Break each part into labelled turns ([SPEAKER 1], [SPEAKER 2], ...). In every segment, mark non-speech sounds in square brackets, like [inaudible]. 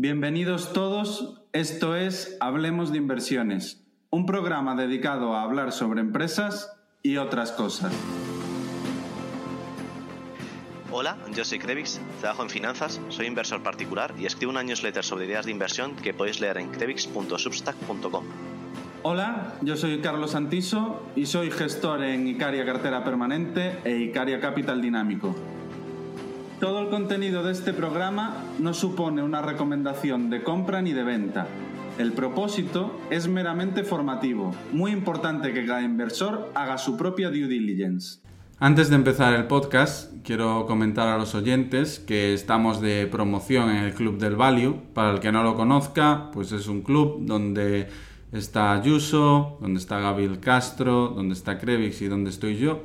[SPEAKER 1] Bienvenidos todos, esto es Hablemos de Inversiones, un programa dedicado a hablar sobre empresas y otras cosas.
[SPEAKER 2] Hola, yo soy Crevix, trabajo en finanzas, soy inversor particular y escribo una newsletter sobre ideas de inversión que podéis leer en crevix.substack.com.
[SPEAKER 1] Hola, yo soy Carlos Santiso y soy gestor en Icaria Cartera Permanente e Icaria Capital Dinámico. Todo el contenido de este programa no supone una recomendación de compra ni de venta. El propósito es meramente formativo. Muy importante que cada inversor haga su propia due diligence. Antes de empezar el podcast, quiero comentar a los oyentes que estamos de promoción en el Club del Value. Para el que no lo conozca, pues es un club donde está Ayuso, donde está Gabriel Castro, donde está Crevix y donde estoy yo.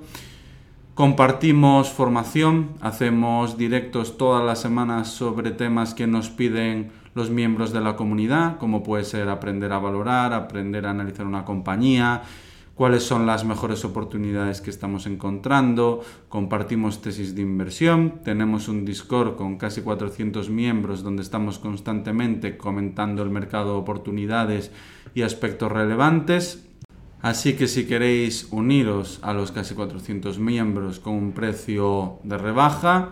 [SPEAKER 1] Compartimos formación, hacemos directos todas las semanas sobre temas que nos piden los miembros de la comunidad, como puede ser aprender a valorar, aprender a analizar una compañía, cuáles son las mejores oportunidades que estamos encontrando, compartimos tesis de inversión, tenemos un Discord con casi 400 miembros donde estamos constantemente comentando el mercado de oportunidades y aspectos relevantes Así que si queréis uniros a los casi 400 miembros con un precio de rebaja,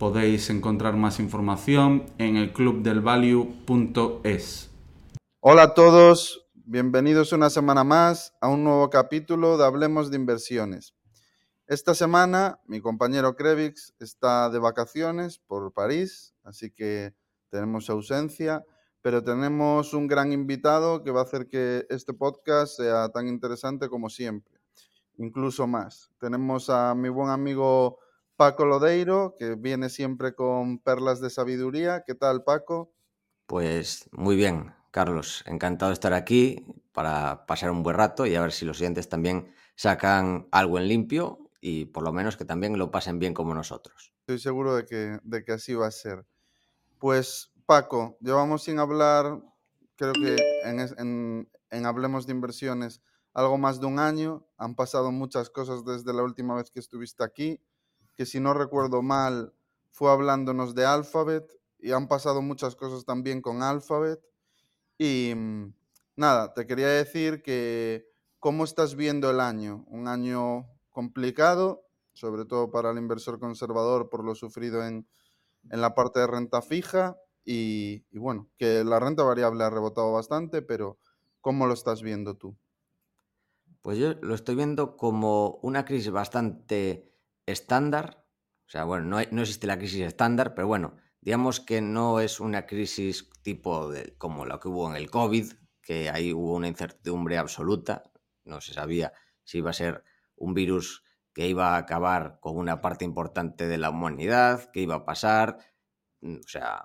[SPEAKER 1] podéis encontrar más información en el clubdelvalue.es. Hola a todos, bienvenidos una semana más a un nuevo capítulo de Hablemos de Inversiones. Esta semana mi compañero Krevix está de vacaciones por París, así que tenemos ausencia pero tenemos un gran invitado que va a hacer que este podcast sea tan interesante como siempre, incluso más. Tenemos a mi buen amigo Paco Lodeiro, que viene siempre con perlas de sabiduría. ¿Qué tal, Paco?
[SPEAKER 3] Pues muy bien, Carlos. Encantado de estar aquí para pasar un buen rato y a ver si los siguientes también sacan algo en limpio y por lo menos que también lo pasen bien como nosotros.
[SPEAKER 1] Estoy seguro de que, de que así va a ser. Pues Paco, llevamos sin hablar, creo que en, Hablemos de Inversiones, algo más de un año. Han pasado muchas cosas desde la última vez que estuviste aquí, que si no recuerdo mal, fue hablándonos de Alphabet y han pasado muchas cosas también con Alphabet. Y mm, nada, te quería decir que cómo estás viendo el año. Un año complicado, sobre todo para el inversor conservador por lo sufrido en, en la parte de renta fija. Y, bueno, que la renta variable ha rebotado bastante, pero ¿cómo lo estás viendo tú?
[SPEAKER 3] Pues yo lo estoy viendo como una crisis bastante estándar. O sea, bueno, no, no existe la crisis estándar, pero bueno, digamos que no es una crisis tipo de, como la que hubo en el COVID, que ahí hubo una incertidumbre absoluta. No se sabía si iba a ser un virus que iba a acabar con una parte importante de la humanidad, qué iba a pasar. O sea,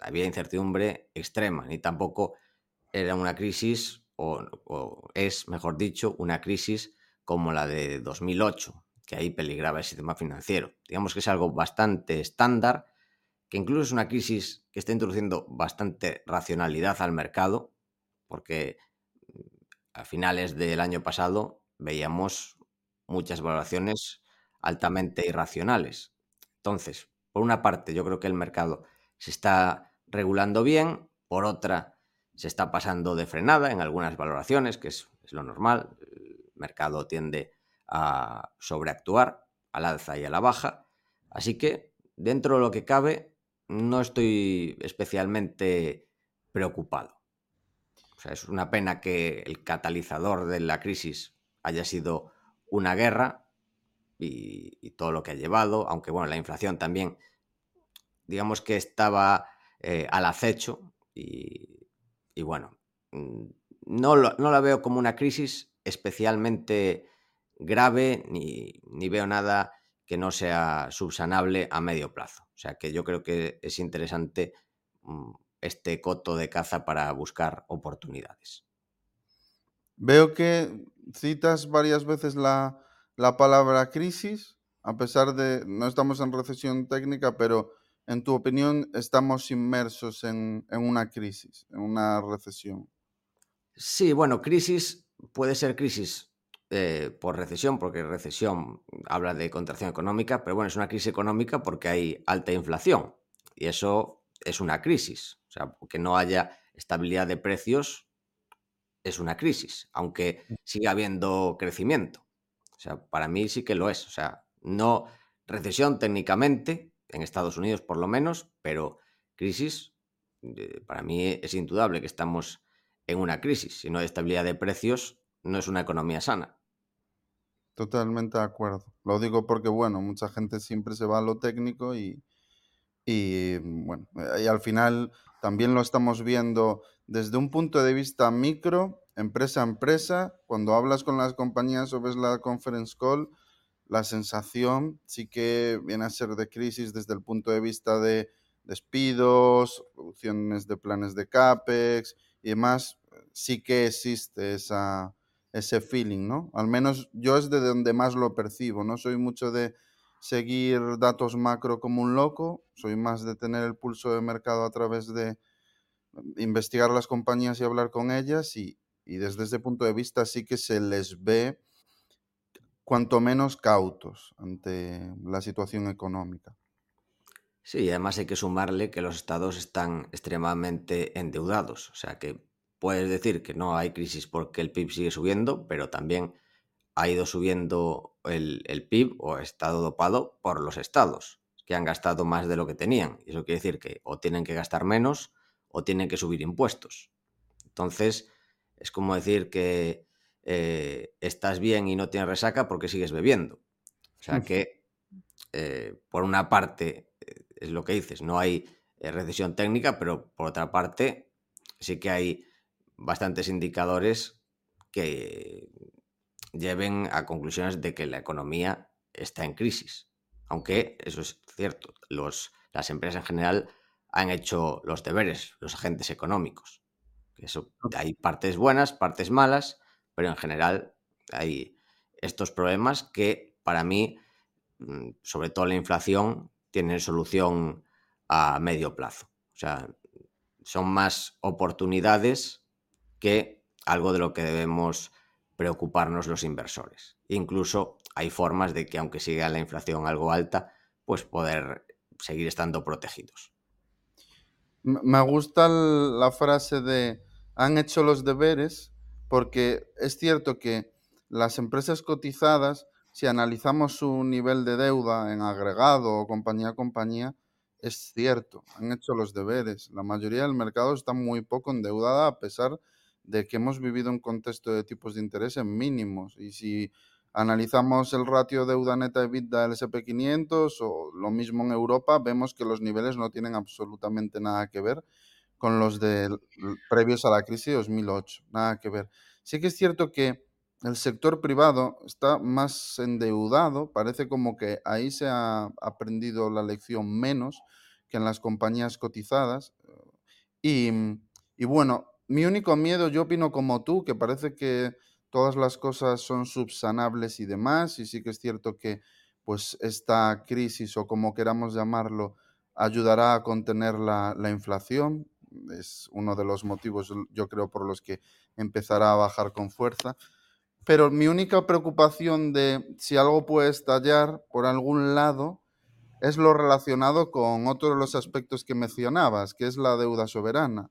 [SPEAKER 3] había incertidumbre extrema, ni tampoco era una crisis, o, es, mejor dicho, una crisis como la de 2008, que ahí peligraba el sistema financiero. Digamos que es algo bastante estándar, que incluso es una crisis que está introduciendo bastante racionalidad al mercado, porque mm, a finales del año pasado veíamos muchas valoraciones altamente irracionales. Entonces, por una parte, yo creo que el mercado se está regulando bien, por otra se está pasando de frenada en algunas valoraciones, que es, lo normal, el mercado tiende a sobreactuar al alza y a la baja, así que dentro de lo que cabe no estoy especialmente preocupado. Es una pena que el catalizador de la crisis haya sido una guerra y, y, todo lo que ha llevado, aunque bueno, la inflación también, digamos que estaba eh, al acecho y, bueno, mm, no, no, la veo como una crisis especialmente grave ni, ni veo nada que no sea subsanable a medio plazo. O sea que yo creo que es interesante mm, este coto de caza para buscar oportunidades.
[SPEAKER 1] Veo que citas varias veces la, la, palabra crisis, a pesar de no estamos en recesión técnica, pero en tu opinión, estamos inmersos en, una crisis, en una recesión?
[SPEAKER 3] Sí, bueno, crisis puede ser crisis eh, por recesión, porque recesión habla de contracción económica, pero bueno, es una crisis económica porque hay alta inflación y eso es una crisis. O sea, que no haya estabilidad de precios es una crisis, aunque mm. siga habiendo crecimiento. O sea, para mí sí que lo es. O sea, no recesión técnicamente, en Estados Unidos por lo menos, pero crisis, para mí es indudable que estamos en una crisis. Si no hay estabilidad de precios, no es una economía sana.
[SPEAKER 4] Totalmente de acuerdo. Lo digo porque, bueno, mucha gente siempre se va a lo técnico y, y bueno, y al final también lo estamos viendo desde un punto de vista micro, empresa a empresa. Cuando hablas con las compañías o ves la conference call, la sensación sí que viene a ser de crisis desde el punto de vista de despidos, reducciones de planes de CAPEX y demás. Sí que existe esa, ese feeling, ¿no? Al menos yo es de donde más lo percibo, no soy mucho de seguir datos macro como un loco, soy más de tener el pulso de mercado a través de investigar las compañías y hablar con ellas y, desde ese punto de vista sí que se les ve cuanto menos cautos ante la situación económica.
[SPEAKER 3] Sí, además hay que sumarle que los estados están extremadamente endeudados. O sea que puedes decir que no hay crisis porque el PIB sigue subiendo, pero también ha ido subiendo el, el PIB o ha estado dopado por los estados, que han gastado más de lo que tenían. Y eso quiere decir que o tienen que gastar menos o tienen que subir impuestos. Entonces, es como decir que eh, estás bien y no tienes resaca porque sigues bebiendo. O sea que, eh, por una parte, eh, es lo que dices, no hay recesión técnica, pero por otra parte, sí que hay bastantes indicadores que lleven a conclusiones de que la economía está en crisis. Aunque eso es cierto, los, las empresas en general han hecho los deberes, los agentes económicos. Eso, hay partes buenas, partes malas, pero en general hay estos problemas que para mí, mm, sobre todo la inflación, tienen solución a medio plazo. O sea, son más oportunidades que algo de lo que debemos preocuparnos los inversores. Incluso hay formas de que aunque siga la inflación algo alta, pues poder seguir estando protegidos.
[SPEAKER 4] Me gusta la frase de han hecho los deberes porque es cierto que las empresas cotizadas, si analizamos su nivel de deuda en agregado o compañía a compañía, es cierto, han hecho los deberes. La mayoría del mercado está muy poco endeudada a pesar de que hemos vivido un contexto de tipos de interés mínimos. Y si analizamos el ratio deuda neta EBITDA del SP500 o lo mismo en Europa, vemos que los niveles no tienen absolutamente nada que ver con los de previos a la crisis de 2008, nada que ver. Sí que es cierto que el sector privado está más endeudado, parece como que ahí se ha aprendido la lección menos que en las compañías cotizadas. Y, y bueno, mi único miedo, yo opino como tú, que parece que todas las cosas son subsanables y demás, y sí que es cierto que pues esta crisis o como queramos llamarlo ayudará a contener la, la inflación, es uno de los motivos yo creo por los que empezará a bajar con fuerza. Pero mi única preocupación de si algo puede estallar por algún lado es lo relacionado con otro de los aspectos que mencionabas, que es la deuda soberana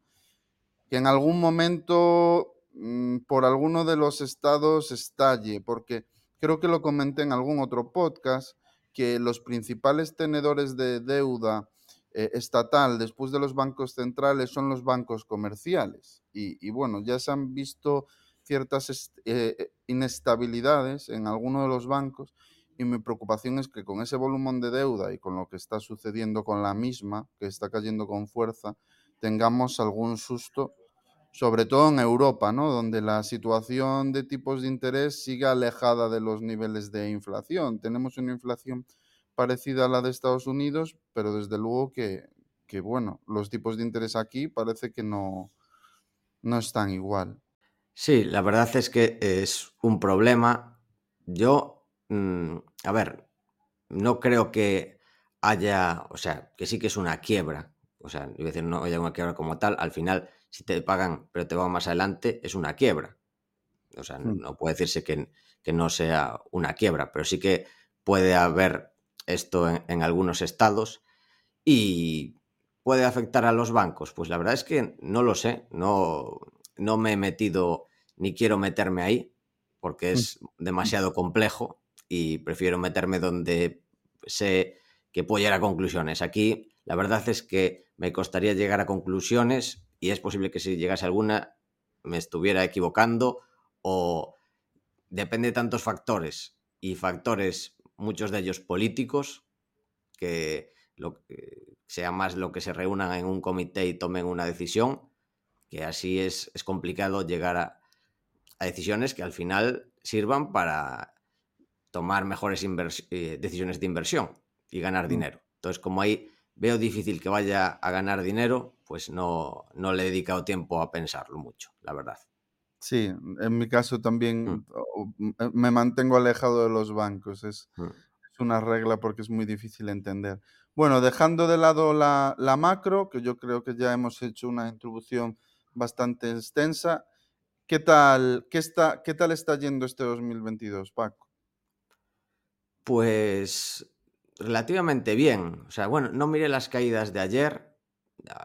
[SPEAKER 4] que en algún momento mm, por alguno de los estados estalle, porque creo que lo comenté en algún otro podcast, que los principales tenedores de deuda eh, estatal después de los bancos centrales son los bancos comerciales. Y, bueno, ya se han visto ciertas eh, eh, inestabilidades en alguno de los bancos y mi preocupación es que con ese volumen de deuda y con lo que está sucediendo con la misma, que está cayendo con fuerza, tengamos algún susto, sobre todo en Europa, ¿no? donde la situación de tipos de interés sigue alejada de los niveles de inflación. Tenemos una inflación parecida a la de Estados Unidos, pero desde luego que, bueno, los tipos de interés aquí parece que no, no están igual.
[SPEAKER 3] Sí, la verdad es que es un problema. Yo, mm, a ver, no creo que haya, o sea, que sí que es una quiebra o sea, a decir, no haya una quiebra como tal, al final, si te pagan, pero te va más adelante, es una quiebra. O sea, mm. no puede decirse que, que, no sea una quiebra, pero sí que puede haber esto en, algunos estados y puede afectar a los bancos? Pues la verdad es que no lo sé, no, no me he metido ni quiero meterme ahí porque mm. es demasiado complejo y prefiero meterme donde sé que puedo llegar a conclusiones. Aquí la verdad es que me costaría llegar a conclusiones y es posible que si llegase alguna me estuviera equivocando o depende de tantos factores y factores, muchos de ellos políticos, que, lo, sea más lo que se reúnan en un comité y tomen una decisión, que así es, es complicado llegar a, a, decisiones que al final sirvan para tomar mejores eh, decisiones de inversión y ganar mm. dinero. Entonces, como ahí veo difícil que vaya a ganar dinero, pues no, no le he dedicado tiempo a pensarlo mucho, la verdad.
[SPEAKER 4] Sí, en mi caso también mm. eh, me mantengo alejado de los bancos. Es, mm. es, una regla porque es muy difícil entender. Bueno, dejando de lado la, la, macro, que yo creo que ya hemos hecho una introducción bastante extensa, ¿qué tal, qué está, qué tal está yendo este 2022, Paco?
[SPEAKER 3] Pues relativamente bien. O sea, bueno, no miré las caídas de ayer.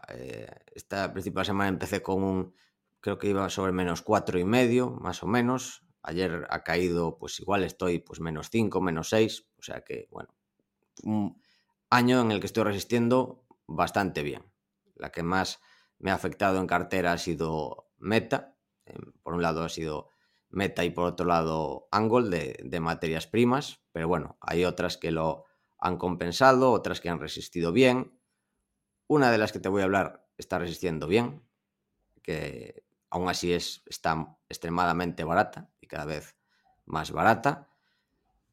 [SPEAKER 3] Eh, esta principal semana empecé con un, creo que iba sobre menos cuatro y medio, más o menos. Ayer ha caído, pues igual estoy pues menos cinco, menos seis. O sea que, bueno, un año en el que estoy resistiendo bastante bien. La que más me ha afectado en cartera ha sido Meta. Em, por un lado ha sido Meta y por otro lado Angle de, de materias primas. Pero bueno, hay otras que lo han compensado, otras que han resistido bien. Una de las que te voy a hablar está resistiendo bien, que aún así es, está extremadamente barata y cada vez más barata.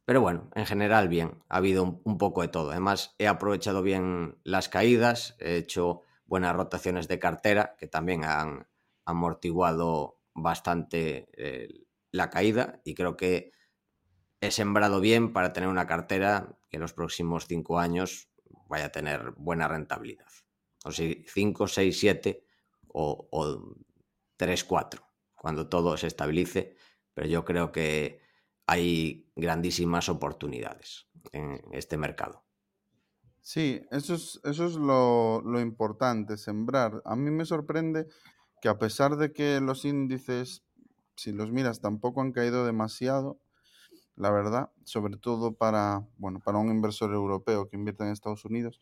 [SPEAKER 3] Pero bueno, en general bien, ha habido un, poco de todo. Además, he aprovechado bien las caídas, he hecho buenas rotaciones de cartera que también han amortiguado bastante eh, la caída y creo que he sembrado bien para tener una cartera que en los próximos cinco años vaya a tener buena rentabilidad. O sea, 5, 6, 7 o 3, 4, cuando todo se estabilice. Pero yo creo que hay grandísimas oportunidades en este mercado.
[SPEAKER 4] Sí, eso es, eso es lo, lo importante, sembrar. A mí me sorprende que a pesar de que los índices, si los miras, tampoco han caído demasiado, la verdad, sobre todo para, bueno, para un inversor europeo que invierte en Estados Unidos.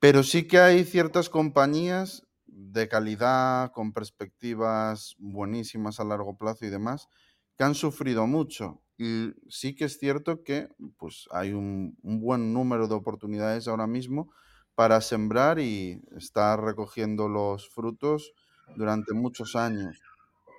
[SPEAKER 4] Pero sí que hay ciertas compañías de calidad, con perspectivas buenísimas a largo plazo y demás, que han sufrido mucho. Y sí que es cierto que pues, hay un, buen número de oportunidades ahora mismo para sembrar y estar recogiendo los frutos durante muchos años.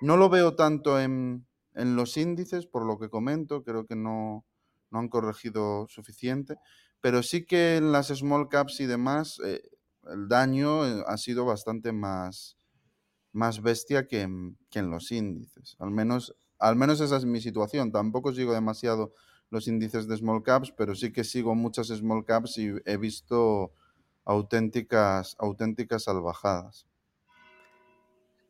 [SPEAKER 4] No lo veo tanto en, en los índices, por lo que comento, creo que no, no han corregido suficiente, pero sí que en las small caps y demás eh, el daño eh, ha sido bastante más, más bestia que en, que en, los índices. Al menos, al menos esa es mi situación. Tampoco sigo demasiado los índices de small caps, pero sí que sigo muchas small caps y he visto auténticas, auténticas salvajadas.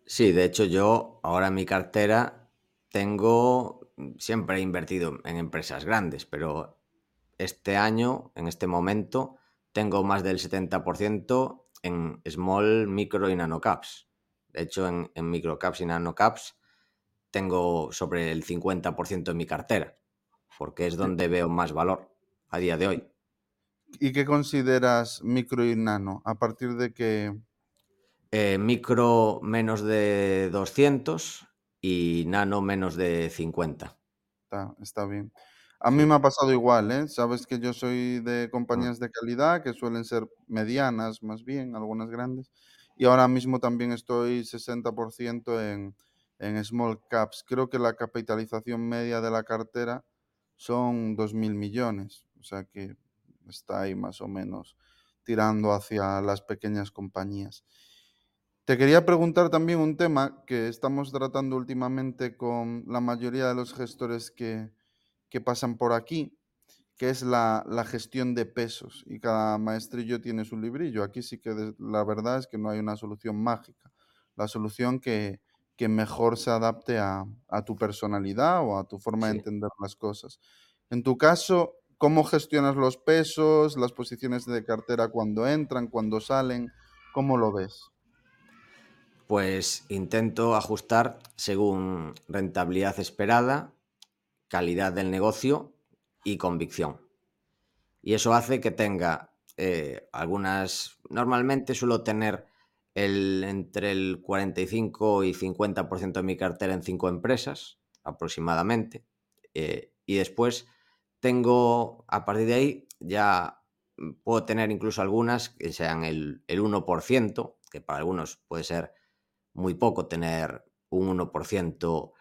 [SPEAKER 3] Sí, de hecho yo ahora en mi cartera tengo, mm, siempre he invertido en empresas grandes, pero este año, en este momento, tengo más del 70% en small, micro y nano caps. De hecho, en, en micro caps y nano caps tengo sobre el 50% en mi cartera, porque es donde veo más valor a día de hoy.
[SPEAKER 4] ¿Y qué consideras micro y nano? ¿A partir de qué?
[SPEAKER 3] Eh, micro menos de 200 y nano menos de 50.
[SPEAKER 4] Está, está bien. A mí me ha pasado igual, ¿eh? Sabes que yo soy de compañías de calidad que suelen ser medianas, más bien, algunas grandes. Y ahora mismo también estoy 60% en, en small caps. Creo que la capitalización media de la cartera son 2.000 millones. O sea que está ahí más o menos tirando hacia las pequeñas compañías. Te quería preguntar también un tema que estamos tratando últimamente con la mayoría de los gestores que, pasan por aquí, que es la, gestión de pesos. Y cada maestrillo tiene su librillo. Aquí sí que la verdad es que no hay una solución mágica. La solución que, mejor se adapte a, tu personalidad o a tu forma de entender las cosas. En tu caso, ¿Cómo gestionas los pesos, las posiciones de cartera cuando entran, cuando salen? ¿Cómo lo ves?
[SPEAKER 3] Pues intento ajustar según rentabilidad esperada, calidad del negocio y convicción. Y eso hace que tenga eh, algunas, normalmente suelo tener el, entre el 45 y 50% de mi cartera en cinco empresas aproximadamente. Eh, y después tengo, a partir de ahí, ya puedo tener incluso algunas que sean el, el 1%, que para algunos puede ser muy poco tener un 1%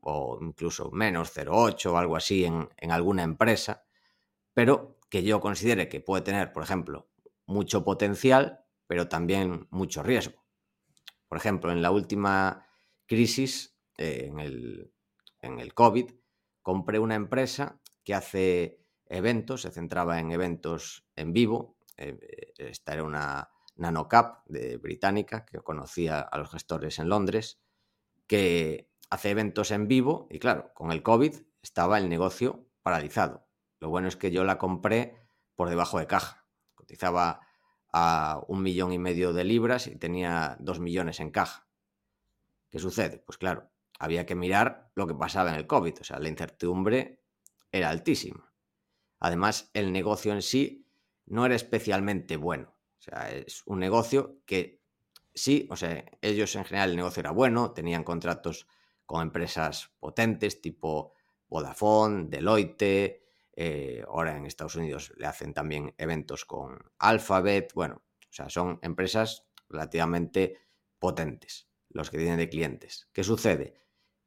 [SPEAKER 3] o incluso menos 0,8 o algo así en, en alguna empresa, pero que yo considere que puede tener, por ejemplo, mucho potencial, pero también mucho riesgo. Por ejemplo, en la última crisis, eh, en, el, en, el, COVID, compré una empresa que hace eventos, se centraba en eventos en vivo. Eh, esta era una nanocap de británica que conocía a los gestores en Londres, que hace eventos en vivo y claro, con el COVID estaba el negocio paralizado. Lo bueno es que yo la compré por debajo de caja. Cotizaba a un millón y medio de libras y tenía dos millones en caja. ¿Qué sucede? Pues claro, había que mirar lo que pasaba en el COVID. O sea, la incertidumbre era altísima. Además, el negocio en sí no era especialmente bueno. O sea, es un negocio que sí, o sea, ellos en general el negocio era bueno, tenían contratos con empresas potentes tipo Vodafone, Deloitte, eh, ahora en Estados Unidos le hacen también eventos con Alphabet. Bueno, o sea, son empresas relativamente potentes los que tienen de clientes. ¿Qué sucede?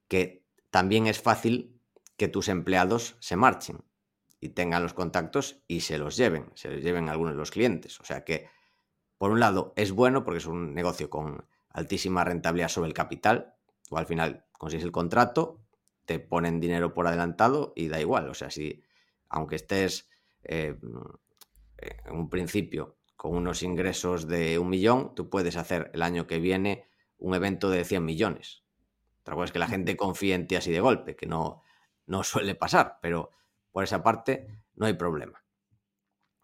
[SPEAKER 3] Que también es fácil que tus empleados se marchen y tengan los contactos y se los lleven, se los lleven algunos de los clientes. O sea que, por un lado, es bueno porque es un negocio con altísima rentabilidad sobre el capital. O al final consigues el contrato, te ponen dinero por adelantado y da igual. O sea, si aunque estés eh, en un principio con unos ingresos de un millón, tú puedes hacer el año que viene un evento de 100 millones. Otra cosa es que la gente confíe en ti así de golpe, que no, no suele pasar, pero por esa parte no hay problema.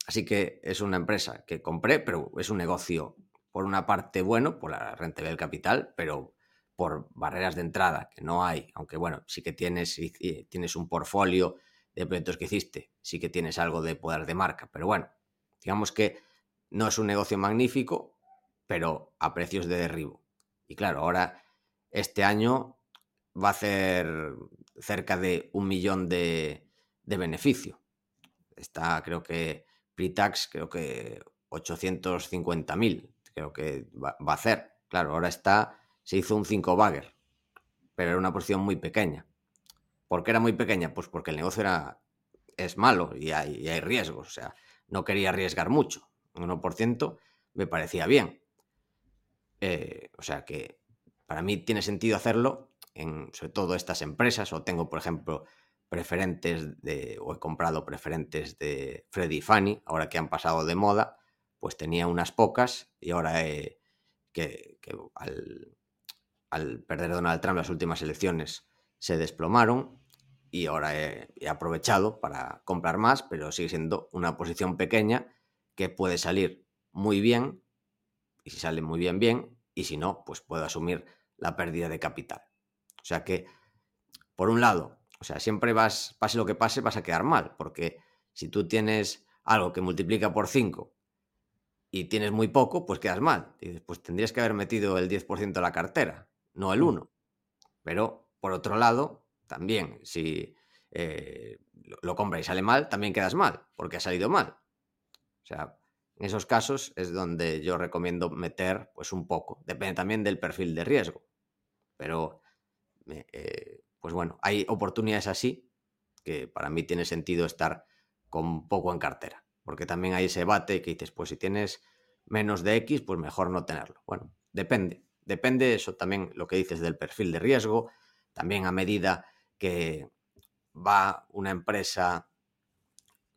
[SPEAKER 3] Así que es una empresa que compré, pero es un negocio por una parte bueno, por la renta del capital, pero por barreras de entrada que no hay, aunque bueno, sí que tienes, tienes un portfolio de proyectos que hiciste, sí que tienes algo de poder de marca, pero bueno, digamos que no es un negocio magnífico, pero a precios de derribo. Y claro, ahora este año va a hacer cerca de un millón de, de beneficio. Está, creo que, pre-tax, creo que 850.000, creo que va, va, a hacer. Claro, ahora está, se hizo un 5 bagger, pero era una posición muy pequeña. ¿Por qué era muy pequeña? Pues porque el negocio era, es malo y hay, riesgos. O sea, no quería arriesgar mucho. Un 1% me parecía bien. Eh, o sea que para mí tiene sentido hacerlo en sobre todo estas empresas. O tengo, por ejemplo, preferentes de, o he comprado preferentes de Freddy Fanny, ahora que han pasado de moda, pues tenía unas pocas y ahora que, que al, al perder Donald Trump las últimas elecciones se desplomaron y ahora he, aprovechado para comprar más, pero sigue siendo una posición pequeña que puede salir muy bien, y si sale muy bien, bien, y si no, pues puedo asumir la pérdida de capital. O sea que, por un lado, o sea, siempre vas, pase lo que pase, vas a quedar mal, porque si tú tienes algo que multiplica por 5 y tienes muy poco, pues quedas mal. Dices, pues tendrías que haber metido el 10% de la cartera, no el 1. Pero, por otro lado, también, si eh, lo, lo compra y sale mal, también quedas mal, porque ha salido mal. O sea, en esos casos es donde yo recomiendo meter pues un poco. Depende también del perfil de riesgo. Pero, eh, pues bueno, hay oportunidades así que para mí tiene sentido estar con poco en cartera. Porque también hay ese debate que dices, pues si tienes menos de X, pues mejor no tenerlo. Bueno, depende. Depende eso también lo que dices del perfil de riesgo. También a medida que va una empresa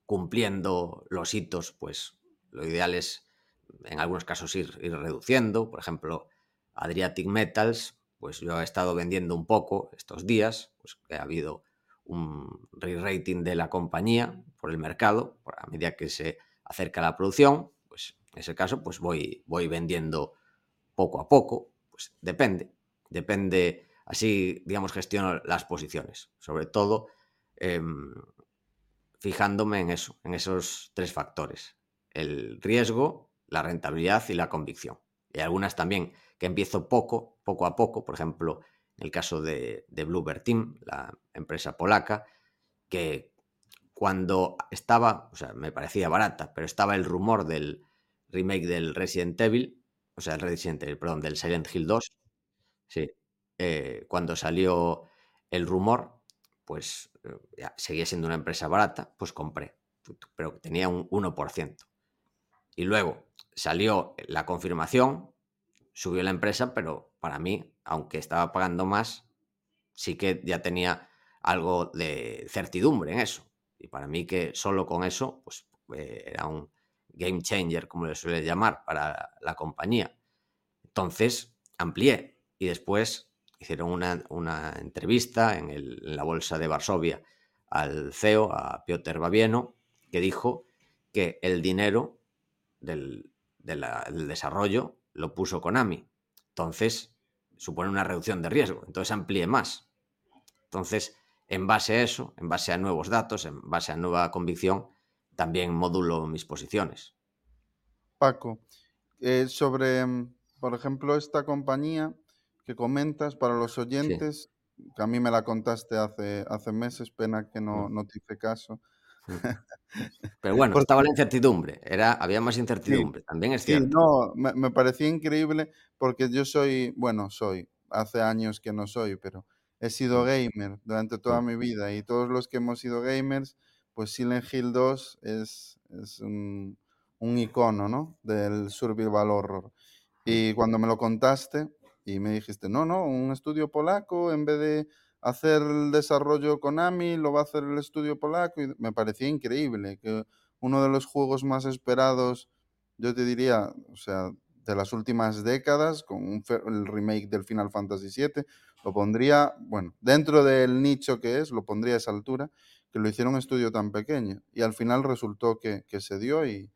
[SPEAKER 3] cumpliendo los hitos, pues lo ideal es en algunos casos ir, ir, reduciendo. Por ejemplo, Adriatic Metals, pues yo he estado vendiendo un poco estos días, pues ha habido un re-rating de la compañía por el mercado, a medida que se acerca la producción, pues en ese caso pues voy, voy vendiendo poco a poco, pues depende, depende, así digamos gestiono las posiciones, sobre todo em, fijándome en eso, en esos tres factores, el riesgo, la rentabilidad y la convicción. Y algunas también que empiezo poco, poco a poco, por ejemplo, en el caso de, de Team, la empresa polaca, que cuando estaba, o sea, me parecía barata, pero estaba el rumor del remake del Resident Evil, o sea, el Resident Evil, perdón, del Silent Hill 2, sí, eh, cuando salió el rumor, pues eh, seguía siendo una empresa barata, pues compré, pero tenía un 1%. Y luego salió la confirmación, subió la empresa, pero para mí, aunque estaba pagando más, sí que ya tenía algo de certidumbre en eso. Y para mí que solo con eso, pues eh, era un game changer, como le suele llamar, para la compañía. Entonces, amplié y después hicieron una, entrevista en, la bolsa de Varsovia al CEO, a Piotr Babieno, que dijo que el dinero del, desarrollo lo puso Konami. Entonces, supone una reducción de riesgo. Entonces, amplíe más. Entonces, en base a eso, en base a nuevos datos, en base a nueva convicción, también modulo mis posiciones.
[SPEAKER 4] Paco, eh, sobre, mm, por ejemplo, esta compañía que comentas para los oyentes, que a mí me la contaste hace, hace meses, pena que no, mm. no te hice caso.
[SPEAKER 3] Mm. [laughs] Pero bueno, estaba la incertidumbre, era, había más incertidumbre, también es cierto.
[SPEAKER 4] no, me, parecía increíble porque yo soy, bueno, soy, hace años que no soy, pero he sido gamer durante toda mi vida y todos los que hemos sido gamers, pues Silent Hill 2 es, es un, un, icono, ¿no? Del survival horror. Y cuando me lo contaste y me dijiste, no, no, un estudio polaco en vez de hacer el desarrollo Konami, lo va a hacer el estudio polaco y me parecía increíble que uno de los juegos más esperados, yo te diría, o sea, de las últimas décadas, con el remake del Final Fantasy VII, lo pondría, bueno, dentro del nicho que es, lo pondría a esa altura, que lo hiciera un estudio tan pequeño. Y al final resultó que, se dio y,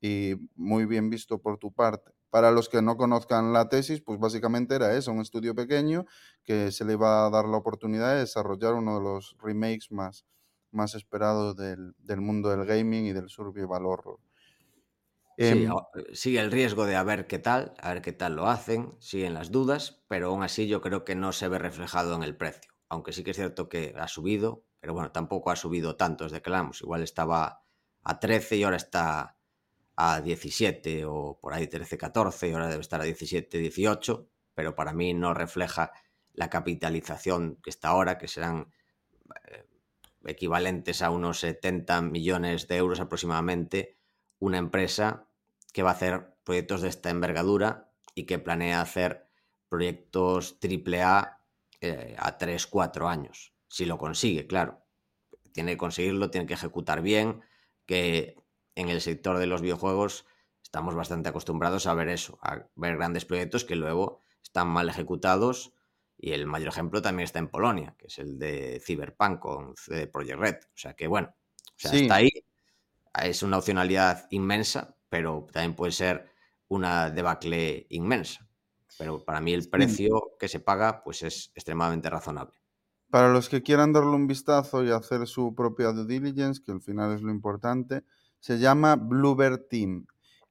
[SPEAKER 4] y muy bien visto por tu parte. Para los que no conozcan la tesis, pues básicamente era eso, un estudio pequeño que se le iba a dar la oportunidad de desarrollar uno de los remakes más, más esperados del, mundo del gaming y del survival horror.
[SPEAKER 3] Sí, em, sigue el riesgo de a ver qué tal, a ver qué tal lo hacen, siguen las dudas, pero aún así yo creo que no se ve reflejado en el precio. Aunque sí que es cierto que ha subido, pero bueno, tampoco ha subido tanto desde que la Igual estaba a 13 y ahora está a 17 o por ahí 13, 14 y ahora debe estar a 17, 18, pero para mí no refleja la capitalización que está ahora, que serán eh, equivalentes a unos 70 millones de euros aproximadamente, una empresa que va a hacer proyectos de esta envergadura y que planea hacer proyectos AAA eh, a 3, 4 años, si lo consigue, claro. Tiene que conseguirlo, tiene que ejecutar bien, que en el sector de los videojuegos estamos bastante acostumbrados a ver eso, a ver grandes proyectos que luego están mal ejecutados y el mayor ejemplo también está en Polonia, que es el de Cyberpunk con Project Red. O sea que bueno, o sea, está ahí, es una opcionalidad inmensa, pero también puede ser una debacle inmensa. Pero para mí el precio que se paga pues es extremadamente razonable.
[SPEAKER 4] Para los que quieran darle un vistazo y hacer su propia due diligence, que al final es lo importante, se llama Bluebird Team.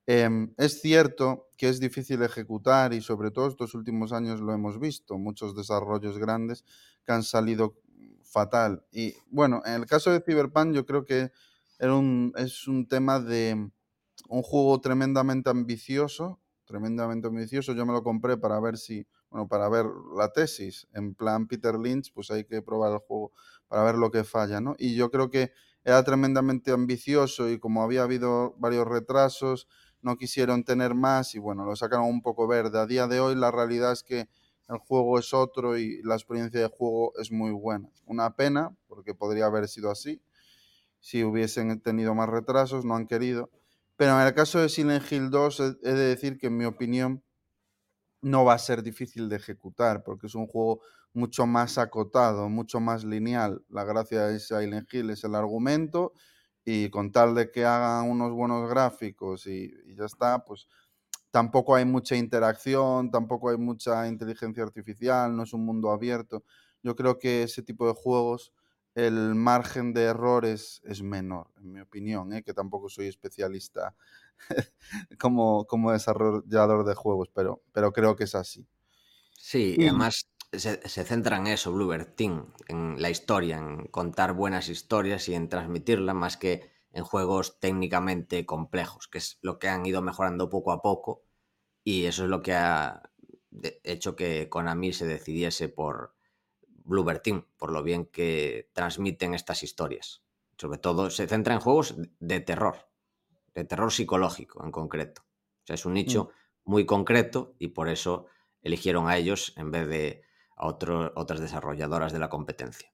[SPEAKER 4] Em, es cierto que es difícil ejecutar y sobre todo estos últimos años lo hemos visto, muchos desarrollos grandes que han salido fatal. Y bueno, en el caso de Cyberpunk yo creo que era un, es un tema de un juego tremendamente ambicioso, tremendamente ambicioso. Yo me lo compré para ver si, para ver la tesis. En plan Peter Lynch, pues hay que probar el juego para ver lo que falla, ¿no? Y yo creo que era tremendamente ambicioso y como había habido varios retrasos, no quisieron tener más y bueno, lo sacaron un poco verde. A día de hoy la realidad es que el juego es otro y la experiencia de juego es muy buena. Una pena, porque podría haber sido así, si hubiesen tenido más retrasos, no han querido. Pero en el caso de Silent Hill 2 he de decir que en mi opinión no va a ser difícil de ejecutar, porque es un juego mucho más acotado, mucho más lineal. La gracia de Silent Hill es el argumento y con tal de que hagan unos buenos gráficos y ya está, pues tampoco hay mucha interacción, tampoco hay mucha inteligencia artificial, no es un mundo abierto. Yo creo que ese tipo de juegos el margen de errores es menor, en mi opinión, ¿eh? que tampoco soy especialista [laughs] como, como desarrollador de juegos, pero, pero creo que es así.
[SPEAKER 3] Sí, y además se, se, centra en eso, Bluebird Team, en la historia, en contar buenas historias y en transmitirlas más que en juegos técnicamente complejos, que es lo que han ido mejorando poco a poco y eso es lo que ha hecho que Konami se decidiese por, Bluebird Team, por lo bien que transmiten estas historias. Sobre todo se centra en juegos de terror, de terror psicológico en concreto. O sea, es un nicho mm. muy concreto y por eso eligieron a ellos en vez de a otro, otras desarrolladoras de la competencia.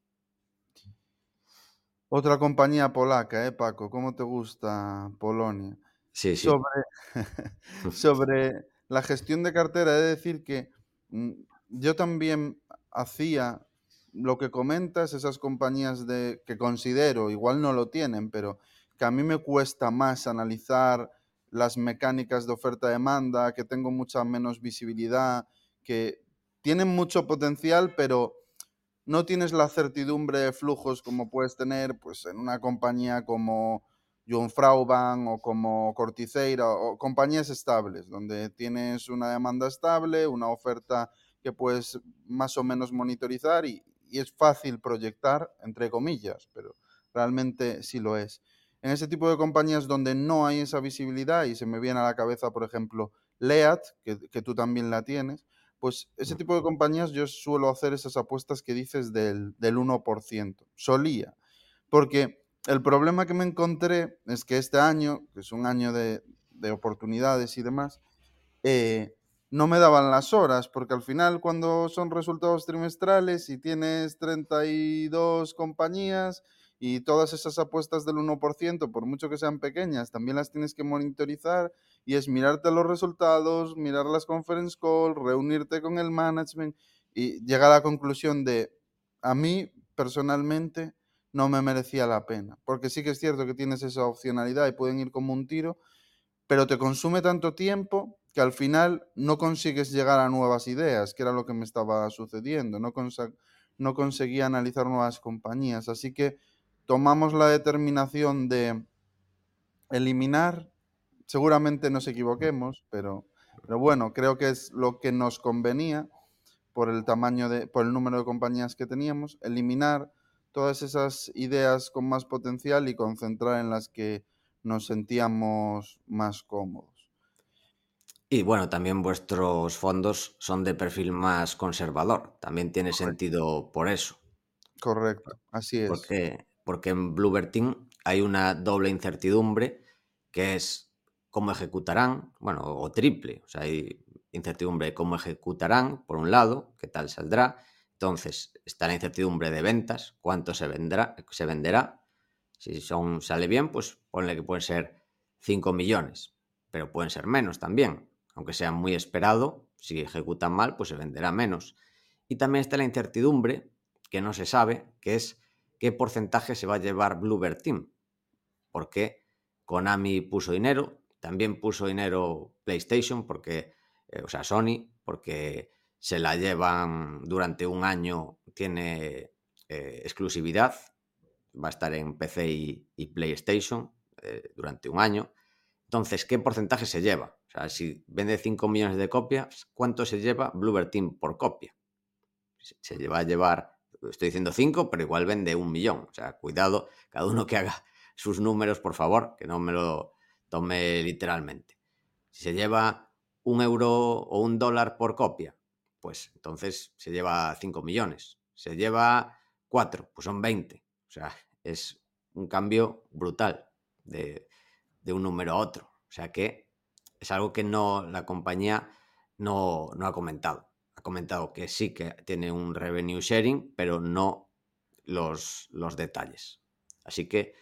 [SPEAKER 4] Otra compañía polaca, ¿eh, Paco? ¿Cómo te gusta Polonia?
[SPEAKER 3] Sí, sí.
[SPEAKER 4] Sobre, [laughs] [laughs] sobre la gestión de cartera, he de decir que mm, yo también hacía lo que comentas, esas compañías de, que considero, igual no lo tienen, pero que a mí me cuesta más analizar las mecánicas de oferta-demanda, que tengo mucha menos visibilidad, que tienen mucho potencial, pero no tienes la certidumbre de flujos como puedes tener pues, en una compañía como John Frauban o como Corticeira o compañías estables, donde tienes una demanda estable, una oferta que puedes más o menos monitorizar y, y es fácil proyectar, entre comillas, pero realmente sí lo es. En ese tipo de compañías donde no hay esa visibilidad y se me viene a la cabeza, por ejemplo, Leat, que, que tú también la tienes, pues ese tipo de compañías yo suelo hacer esas apuestas que dices del, del 1%. Solía. Porque el problema que me encontré es que este año, que es un año de, de oportunidades y demás, eh, no me daban las horas, porque al final cuando son resultados trimestrales y tienes 32 compañías y todas esas apuestas del 1%, por mucho que sean pequeñas, también las tienes que monitorizar y es mirarte los resultados, mirar las conference calls, reunirte con el management y llegar a la conclusión de, a mí personalmente no me merecía la pena, porque sí que es cierto que tienes esa opcionalidad y pueden ir como un tiro, pero te consume tanto tiempo que al final no consigues llegar a nuevas ideas, que era lo que me estaba sucediendo, no, no conseguía analizar nuevas compañías. Así que tomamos la determinación de eliminar, seguramente nos equivoquemos, pero, pero bueno, creo que es lo que nos convenía por el tamaño de, por el número de compañías que teníamos, eliminar todas esas ideas con más potencial y concentrar en las que nos sentíamos más cómodos.
[SPEAKER 3] Y bueno, también vuestros fondos son de perfil más conservador. También tiene
[SPEAKER 4] Correcto.
[SPEAKER 3] sentido por eso.
[SPEAKER 4] Correcto, así es.
[SPEAKER 3] Porque, porque en Team hay una doble incertidumbre que es cómo ejecutarán, bueno, o triple. O sea, hay incertidumbre de cómo ejecutarán, por un lado, qué tal saldrá. Entonces, está la incertidumbre de ventas, cuánto se, vendrá, se venderá. Si son, sale bien, pues ponle que pueden ser 5 millones, pero pueden ser menos también aunque sea muy esperado, si ejecutan mal, pues se venderá menos. Y también está la incertidumbre, que no se sabe, que es qué porcentaje se va a llevar Bluebird Team. Porque Konami puso dinero, también puso dinero PlayStation, porque, eh, o sea, Sony, porque se la llevan durante un año, tiene eh, exclusividad, va a estar en PC y, PlayStation eh, durante un año. Entonces, ¿qué porcentaje se lleva? O sea, si vende 5 millones de copias, ¿cuánto se lleva Bluebird Team por copia? Se lleva a llevar, estoy diciendo 5, pero igual vende un millón. O sea, cuidado, cada uno que haga sus números, por favor, que no me lo tome literalmente. Si se lleva un euro o un dólar por copia, pues entonces se lleva 5 millones. Se lleva 4, pues son 20. O sea, es un cambio brutal de un número a otro. O sea que es algo que no la compañía no, no ha comentado. Ha comentado que sí que tiene un revenue sharing, pero no los, los detalles. Así que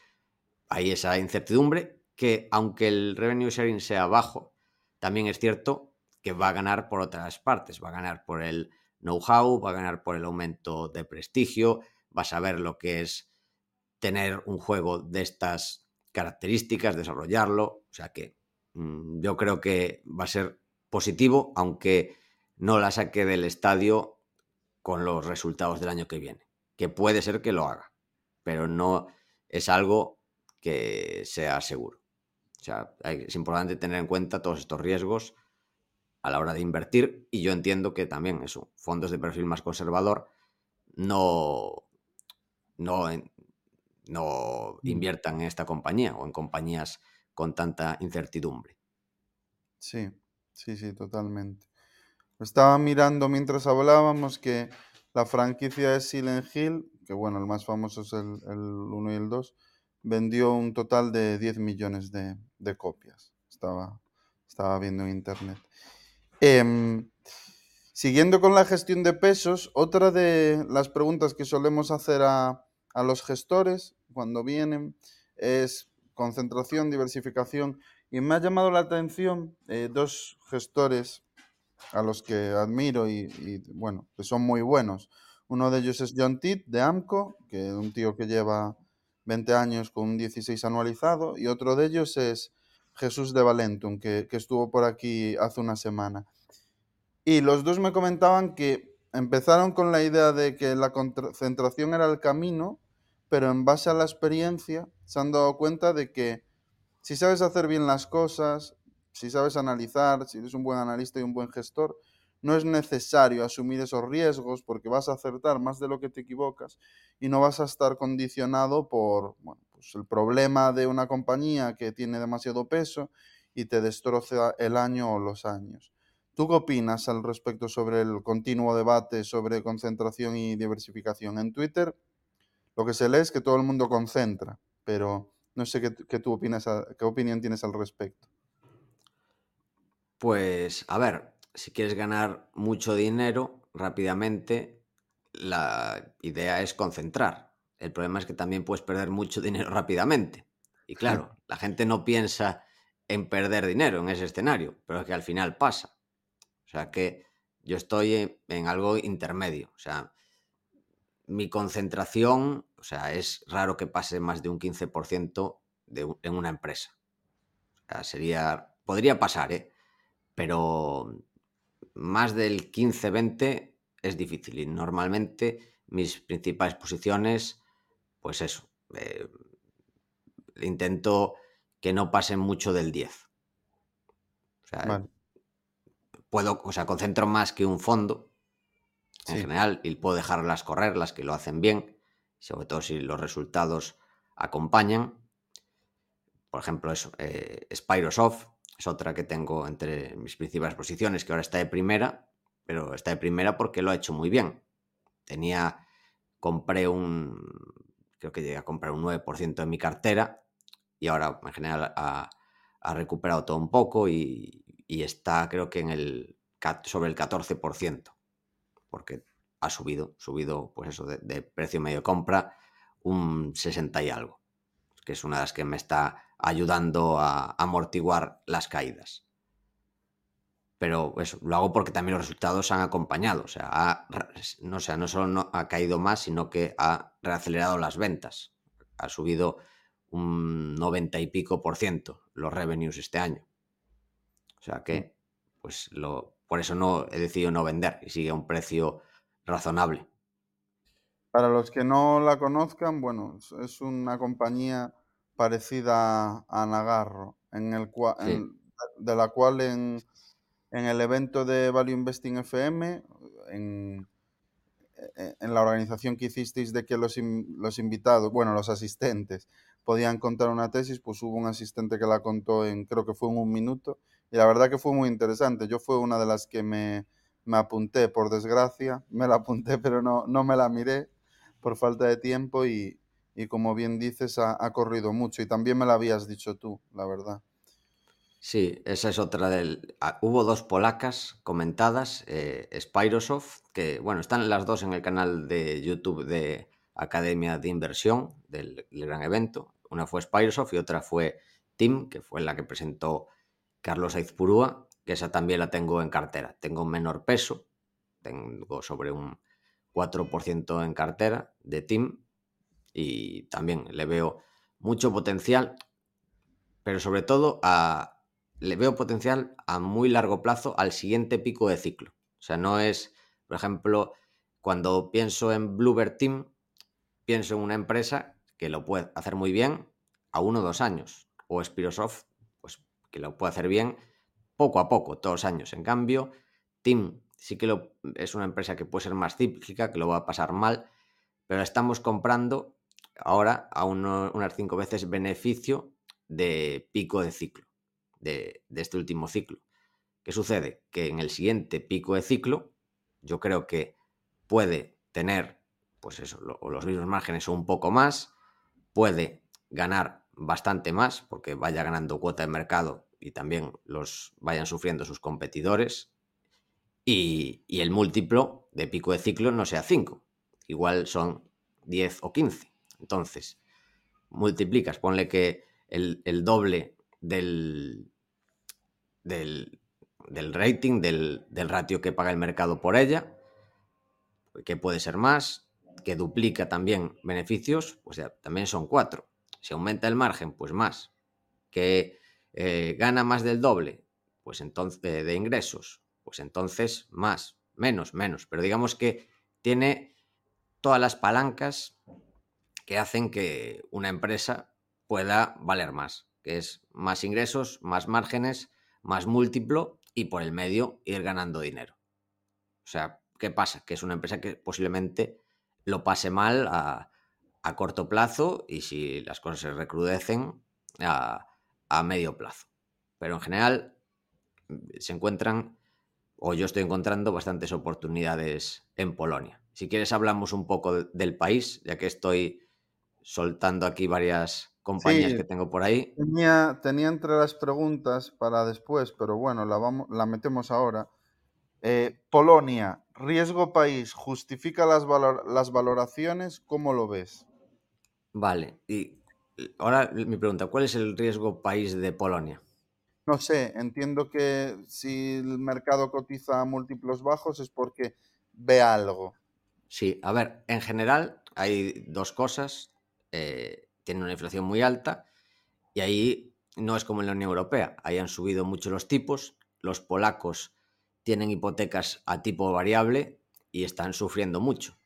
[SPEAKER 3] hay esa incertidumbre que aunque el revenue sharing sea bajo, también es cierto que va a ganar por otras partes, va a ganar por el know-how, va a ganar por el aumento de prestigio, va a saber lo que es tener un juego de estas características, desarrollarlo, o sea que yo creo que va a ser positivo, aunque no la saque del estadio con los resultados del año que viene, que puede ser que lo haga, pero no es algo que sea seguro. O sea, es importante tener en cuenta todos estos riesgos a la hora de invertir y yo entiendo que también eso, fondos de perfil más conservador no, no, no mm. inviertan en esta compañía o en compañías con tanta incertidumbre.
[SPEAKER 4] Sí, sí, sí, totalmente. Estaba mirando mientras hablábamos que la franquicia de Silent Hill, que bueno, el más famoso es el, el 1 y el 2, vendió un total de 10 millones de, de copias. Estaba, estaba viendo en internet. Em, siguiendo con la gestión de pesos, otra de las preguntas que solemos hacer a, los gestores cuando vienen es concentración, diversificación. Y me ha llamado la atención eh, dos gestores a los que admiro y, bueno, que son muy buenos. Uno de ellos es John Titt de AMCO, que es un tío que lleva 20 años con un 16 anualizado, y otro de ellos es Jesús de Valentum, que, estuvo por aquí hace una semana. Y los dos me comentaban que empezaron con la idea de que la concentración era el camino, pero en base a la experiencia se han dado cuenta de que si sabes hacer bien las cosas, si sabes analizar, si eres un buen analista y un buen gestor, no es necesario asumir esos riesgos porque vas a acertar más de lo que te equivocas y no vas a estar condicionado por, bueno, pues, el problema de una compañía que tiene demasiado peso y te destroza el año o los años. ¿Tú qué opinas al respecto sobre el continuo debate sobre concentración y diversificación? En Twitter lo que se lee es que todo el mundo concentra, pero no sé qué, tú opinas, qué opinión tienes al respecto.
[SPEAKER 3] Pues, a ver, si quieres ganar mucho dinero rápidamente, la idea es concentrar. El problema es que también puedes perder mucho [laughs] dinero rápidamente. Y claro, [laughs] la gente no piensa en perder dinero en ese escenario, pero es que al final pasa. O sea que yo estoy en algo intermedio. O sea, mi concentración, o sea, es raro que pase más de un 15% de, en una empresa. O sea, sería, podría pasar, ¿eh? Pero más del 15-20 es difícil y normalmente mis principales posiciones pues eso, eh, intento que no pase mucho del 10. O sea, puedo, o sea, concentro más que un fondo en general y puedo dejarlas correr, las que lo hacen bien, sobre todo si los resultados acompañan. Por ejemplo, eso, eh, Spyrosoft es otra que tengo entre mis principales posiciones, que ahora está de primera, pero está de primera porque lo ha hecho muy bien. Tenía, compré un, creo que llegué a comprar un 9% en mi cartera y ahora en general ha, recuperado todo un poco y, está creo que en el sobre el 14%, porque ha subido, subido pues eso de, precio medio de compra un 60 y algo, que es una de las que me está ayudando a amortiguar las caídas. Pero eso, lo hago porque también los resultados han acompañado. O sea, no, sea, no solo no ha caído más, sino que ha reacelerado las ventas. Ha subido un 90 y pico por ciento los revenues este año. O sea que, pues lo, por eso no he decidido no vender y sigue a un precio razonable.
[SPEAKER 4] Para los que no la conozcan, bueno, es una compañía parecida a Nagarro, en el de la cual en, en el evento de Value Investing FM, en, e, en la organización que hicisteis de que los, los, invitados, bueno, los asistentes, podían contar una tesis, pues hubo un asistente que la contó en, creo que fue en un minuto, y la verdad que fue muy interesante. Yo fue una de las que me, me apunté, por desgracia, me la [laughs] apunté, pero no, no me la miré por falta de tiempo y, y como bien dices, ha, corrido mucho. Y también me la habías dicho tú, la verdad.
[SPEAKER 3] Sí, esa es otra del... Ah, hubo dos polacas comentadas, eh, que bueno, están las dos en el canal de YouTube de Academia de Inversión del, gran evento. Una fue Spyrosoft y otra fue Tim, que fue la que presentó Carlos Aizpurúa, que esa también la tengo en cartera. Tengo un menor peso, tengo sobre un 4% en cartera de TIM y también le veo mucho potencial, pero sobre todo le veo potencial a muy largo plazo al siguiente pico de ciclo. O sea, no es, por ejemplo, cuando pienso en Bluebird Team, pienso en una empresa que lo puede hacer muy bien a uno o dos años, o Spirosoft, que lo puede hacer bien poco a poco, todos los años. En cambio, Team sí que lo, es una empresa que puede ser más cíclica, que lo va a pasar mal, pero estamos comprando ahora a unas cinco veces beneficio de pico de ciclo, de, este último ciclo. ¿Qué sucede? Que en el siguiente pico de ciclo, yo creo que puede tener, pues eso, los mismos márgenes o un poco más, puede ganar bastante más, porque vaya ganando cuota de mercado y también los vayan sufriendo sus competidores, y, el múltiplo de pico de ciclo no sea 5, igual son 10 o 15. Entonces, multiplicas, ponle que el, doble del, del, rating, del, del, ratio que paga el mercado por ella, que puede ser más, que duplica también beneficios, pues ya, también son 4. Si aumenta el margen, pues más. Que eh, gana más del doble, pues entonces de ingresos, pues entonces más, menos, menos. Pero digamos que tiene todas las palancas que hacen que una empresa pueda valer más, que es más ingresos, más márgenes, más múltiplo y por el medio ir ganando dinero. O sea, ¿qué pasa? Que es una empresa que posiblemente lo pase mal a, corto plazo y si las cosas se recrudecen a, a medio plazo. Pero en general se encuentran o yo estoy encontrando bastantes oportunidades en Polonia. Si quieres hablamos un poco del país, ya que estoy soltando aquí varias compañías que tengo por ahí.
[SPEAKER 4] Tenía, tenía, entre las preguntas para después, pero bueno, la, vamos, la metemos ahora. Eh, Polonia, riesgo país, ¿justifica las, las valoraciones? ¿Cómo lo ves?
[SPEAKER 3] Vale, y ahora mi pregunta, ¿cuál es el riesgo país de Polonia?
[SPEAKER 4] No sé, entiendo que si el mercado cotiza a múltiplos bajos es porque ve algo.
[SPEAKER 3] Sí, a ver, en general hay dos cosas. Eh, tienen una inflación muy alta y ahí no es como en la Unión Europea. Ahí han subido mucho los tipos. Los polacos tienen hipotecas a tipo variable y están sufriendo mucho.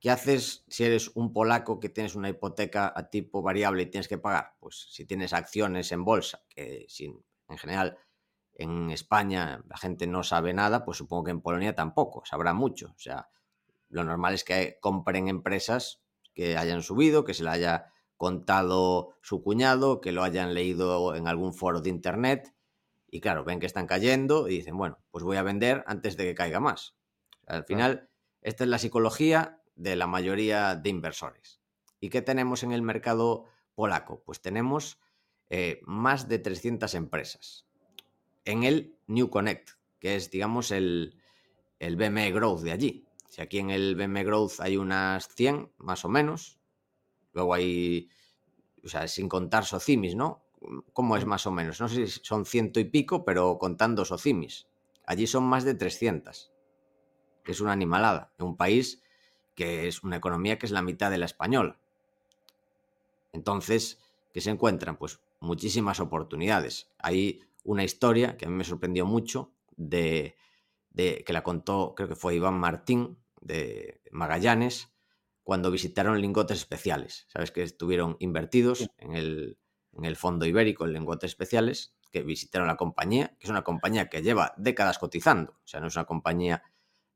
[SPEAKER 3] ¿Qué haces si eres un polaco que tienes una hipoteca a tipo variable y tienes que pagar? Pues si tienes acciones en bolsa, que sin, en general en España la gente no sabe nada, pues supongo que en Polonia tampoco, sabrá mucho. O sea, lo normal es que compren empresas que hayan subido, que se le haya contado su cuñado, que lo hayan leído en algún foro de internet y claro, ven que están cayendo y dicen, bueno, pues voy a vender antes de que caiga más. al final, esta es la psicología de la mayoría de inversores. ¿Y qué tenemos en el mercado polaco? Pues tenemos eh, más de 300 empresas en el New Connect, que es, digamos, el, el BME Growth de allí. Si aquí en el BME Growth hay unas 100, más o menos, luego hay, o sea, sin contar socimis, ¿no? ¿Cómo es más o menos? No sé si son ciento y pico, pero contando socimis. Allí son más de 300, que es una animalada. En un país que es una economía que es la mitad de la española. Entonces, ¿qué se encuentran? Pues muchísimas oportunidades. Hay una historia que a mí me sorprendió mucho de, que la contó, creo que fue Iván Martín de Magallanes, cuando visitaron lingotes especiales. Sabes que estuvieron invertidos en el, en el fondo ibérico en lingotes especiales, que visitaron la compañía, que es una compañía que lleva décadas cotizando. O sea, no es una compañía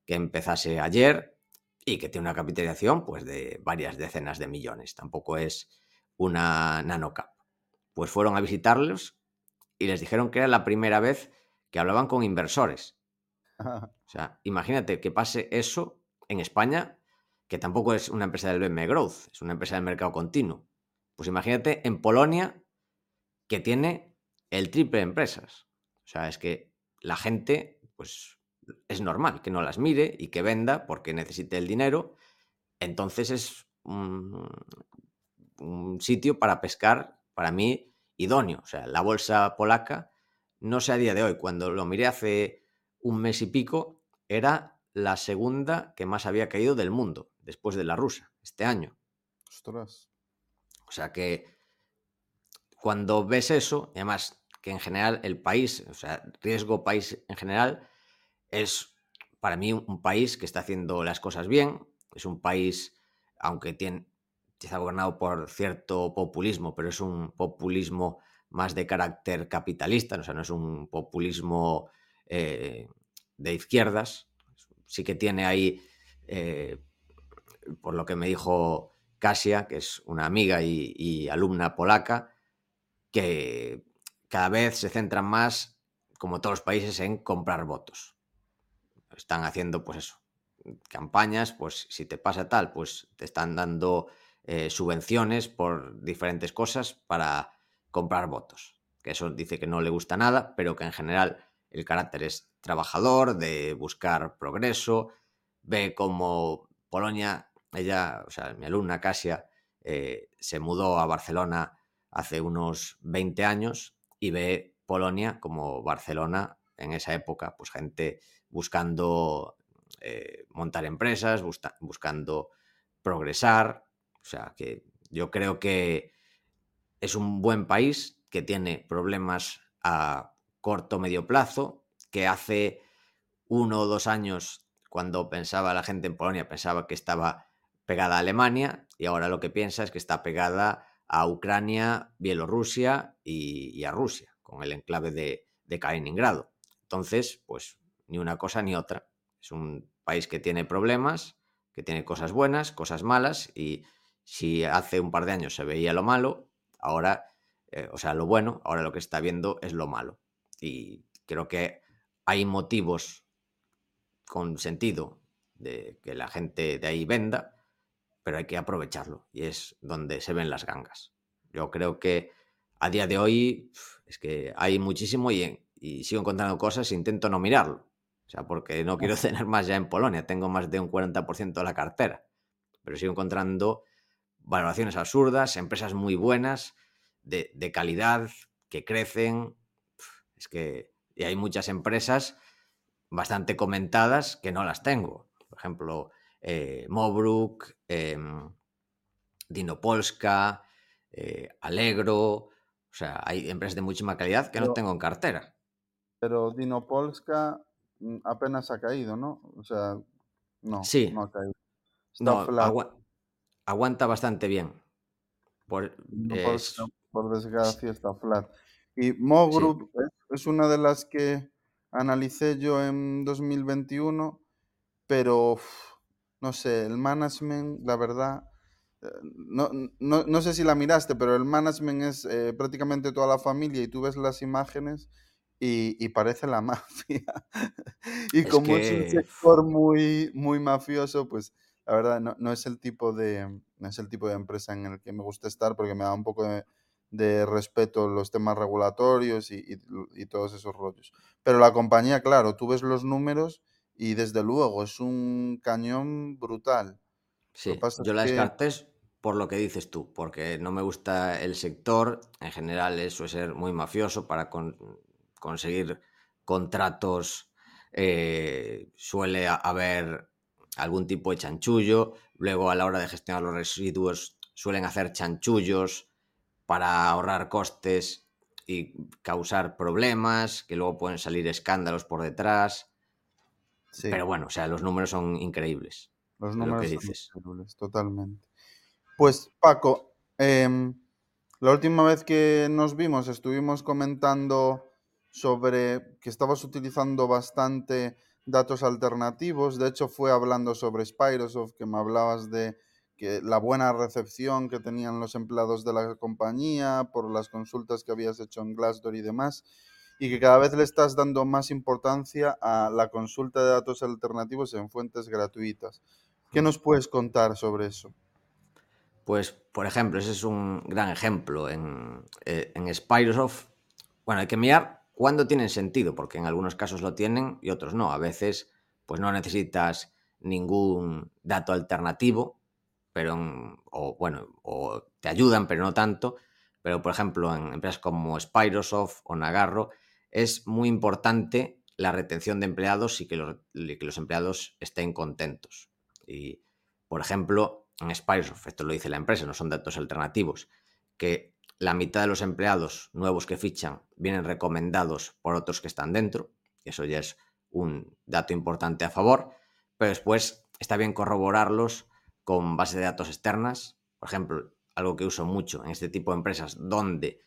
[SPEAKER 3] que empezase ayer y que tiene una capitalización pues de varias decenas de millones, tampoco es una nanocap. Pues fueron a visitarlos y les dijeron que era la primera vez que hablaban con inversores. O sea, imagínate que pase eso en España, que tampoco es una empresa del BM Growth, es una empresa del mercado continuo. Pues imagínate en Polonia que tiene el triple de empresas. O sea, es que la gente, pues es normal que no las mire y que venda porque necesite el dinero. Entonces es un, sitio para pescar, para mí, idóneo. O sea, la bolsa polaca no sé a día de hoy, cuando lo miré hace un mes y pico, era la segunda que más había caído del mundo, después de la rusa, este año.
[SPEAKER 4] Ostras.
[SPEAKER 3] O sea que cuando ves eso, y además que en general el país, o sea, riesgo país en general, es para mí un país que está haciendo las cosas bien, es un país, aunque tiene, está gobernado por cierto populismo, pero es un populismo más de carácter capitalista, o sea, no es un populismo eh, de izquierdas. Sí que tiene ahí, eh, por lo que me dijo Kasia, que es una amiga y, alumna polaca, que cada vez se centran más, como todos los países, en comprar votos. Están haciendo, pues eso, campañas, pues si te pasa tal, pues te están dando eh, subvenciones por diferentes cosas para comprar votos. Que eso dice que no le gusta nada, pero que en general el carácter es trabajador, de buscar progreso, ve como Polonia, ella, o sea, mi alumna Casia, eh, se mudó a Barcelona hace unos 20 años y ve Polonia como Barcelona en esa época, pues gente buscando eh, montar empresas, buscando progresar, o sea, que yo creo que es un buen país que tiene problemas a corto medio plazo, que hace uno o dos años, cuando pensaba la gente en Polonia, pensaba que estaba pegada a Alemania y ahora lo que piensa es que está pegada a Ucrania, Bielorrusia y, a Rusia, con el enclave de, de Kaliningrado. Entonces, pues ni una cosa ni otra. Es un país que tiene problemas, que tiene cosas buenas, cosas malas, y si hace un par de años se veía lo malo, ahora, eh, o sea, lo bueno, ahora lo que está viendo es lo malo. Y creo que hay motivos con sentido de que la gente de ahí venda, pero hay que aprovecharlo y es donde se ven las gangas. Yo creo que a día de hoy es que hay muchísimo y, y sigo encontrando cosas e intento no mirarlo. Sea, porque no quiero tener más ya en Polonia, tengo más de un 40% de la cartera, pero sigo encontrando valoraciones absurdas, empresas muy buenas, de, calidad, que crecen. Es que y hay muchas empresas bastante comentadas que no las tengo. Por ejemplo, eh, Mobruk, em, Dinopolska, eh, Alegro. O sea, hay empresas de muchísima calidad que no tengo en cartera.
[SPEAKER 4] Pero Dinopolska apenas ha caído, ¿no? O sea, no,
[SPEAKER 3] sí.
[SPEAKER 4] no ha caído.
[SPEAKER 3] no, aguanta bastante bien. Por,
[SPEAKER 4] por desgracia está flat. Y Mo Group es, una de las que analicé yo en 2021, pero no sé, el management, la verdad, eh, no, no, sé si la miraste, pero el management es eh, prácticamente toda la familia y tú ves las imágenes y, parece la [laughs] mafia. y como es un sector muy, muy mafioso, pues la verdad no, no, es el tipo de, no es el tipo de empresa en el que me gusta estar porque me da un poco de, de respeto los temas regulatorios y, y, todos esos rollos. Pero la compañía, claro, tú ves los números y desde luego es un cañón brutal.
[SPEAKER 3] Sí, yo la descarté por lo que dices tú, porque no me gusta el sector, en general eso es ser muy mafioso para conseguir contratos, eh, suele haber algún tipo de chanchullo, luego a la hora de gestionar los residuos suelen hacer chanchullos para ahorrar costes y causar problemas, que luego pueden salir escándalos por detrás. Pero bueno, o sea, los números son increíbles.
[SPEAKER 4] Los números son increíbles, totalmente. Pues Paco, em, la última vez que nos vimos estuvimos comentando sobre que estabas utilizando bastante datos alternativos. De hecho, fue hablando sobre Spyrosoft, que me hablabas de que la buena recepción que tenían los empleados de la compañía por las consultas que habías hecho en Glassdoor y demás, y que cada vez le estás dando más importancia a la consulta de datos alternativos en fuentes gratuitas. ¿Qué nos puedes contar sobre eso?
[SPEAKER 3] Pues, por ejemplo, ese es un gran ejemplo. En, eh, en Spyrosoft, bueno, hay que mirar cuándo tienen sentido, porque en algunos casos lo tienen y otros no. A veces, pues no necesitas ningún dato alternativo, pero o bueno, o te ayudan, pero no tanto. Pero, por ejemplo, en empresas como Spyrosoft o Nagarro, es muy importante la retención de empleados y que los, empleados estén contentos. Y, por ejemplo, en Spiresoft, esto lo dice la empresa, no son datos alternativos, que la mitad de los empleados nuevos que fichan vienen recomendados por otros que están dentro, eso ya es un dato importante a favor, pero después está bien corroborarlos con base de datos externas, por ejemplo, algo que uso mucho en este tipo de empresas donde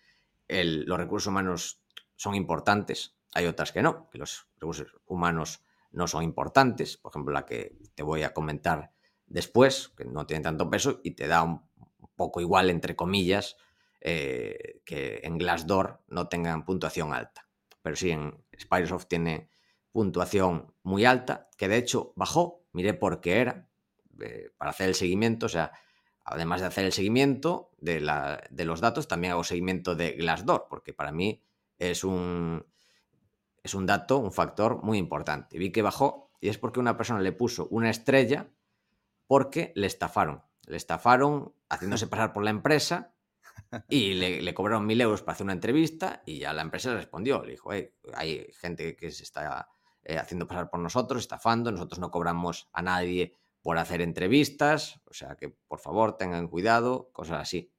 [SPEAKER 3] los recursos humanos son importantes, hay otras que no, que los recursos humanos no son importantes, por ejemplo la que te voy a comentar después, que no tiene tanto peso y te da un poco igual, entre comillas, eh, que en Glassdoor no tengan puntuación alta. Pero sí, en Spiresoft tiene puntuación muy alta, que de hecho bajó, miré por qué era, eh, para hacer el seguimiento, o sea, además de hacer el seguimiento de, la, de, los datos, también hago seguimiento de Glassdoor, porque para mí es un, es un dato, un factor muy importante. Vi que bajó y es porque una persona le puso una estrella porque le estafaron. Le estafaron haciéndose [laughs] pasar por la empresa y le, cobraron mil euros para hacer una entrevista y ya la empresa respondió. Le dijo, hay gente que se está eh, haciendo pasar por nosotros, estafando, nosotros no cobramos a nadie por hacer entrevistas, o sea que por favor tengan cuidado, cosas así.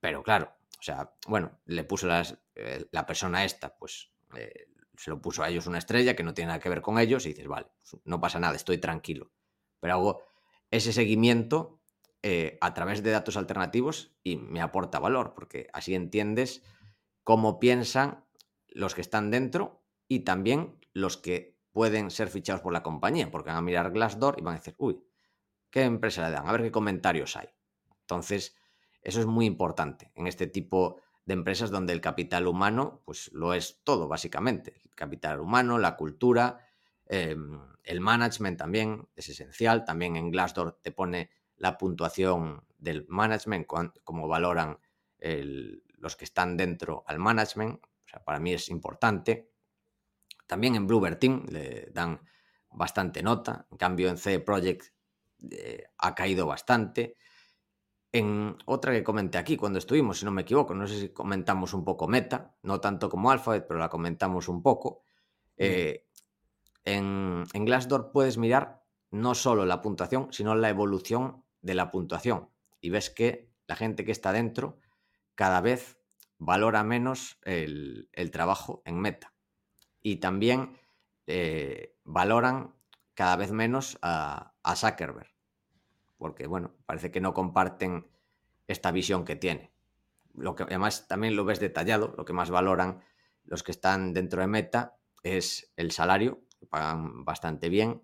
[SPEAKER 3] Pero claro, o sea, bueno, le puso las, eh, la persona esta, pues eh, se lo puso a ellos una estrella que no tiene nada que ver con ellos y dices, vale, pues, no pasa nada, estoy tranquilo. Pero hago ese seguimiento eh, a través de datos alternativos y me aporta valor, porque así entiendes cómo piensan los que están dentro y también los que pueden ser fichados por la compañía, porque van a mirar Glassdoor y van a decir, uy, ¿qué empresa le dan? A ver qué comentarios hay. Entonces, eso es muy importante en este tipo de empresas donde el capital humano, pues lo es todo, básicamente. El capital humano, la cultura, em, el management también es esencial. También en Glassdoor te pone la puntuación del management, cómo valoran los que están dentro al management. O sea, para mí es importante. También en Bluebird Team le dan bastante nota. En cambio, en C Project eh, ha caído bastante. En otra que comenté aquí cuando estuvimos, si no me equivoco, no sé si comentamos un poco Meta, no tanto como Alphabet, pero la comentamos un poco. Eh, en, en Glassdoor puedes mirar no solo la puntuación, sino la evolución de la puntuación. Y ves que la gente que está dentro cada vez valora menos el, trabajo en Meta. Y también eh, valoran cada vez menos a, a Zuckerberg porque bueno, parece que no comparten esta visión que tiene. Lo que además también lo ves detallado, lo que más valoran los que están dentro de Meta es el salario, pagan bastante bien,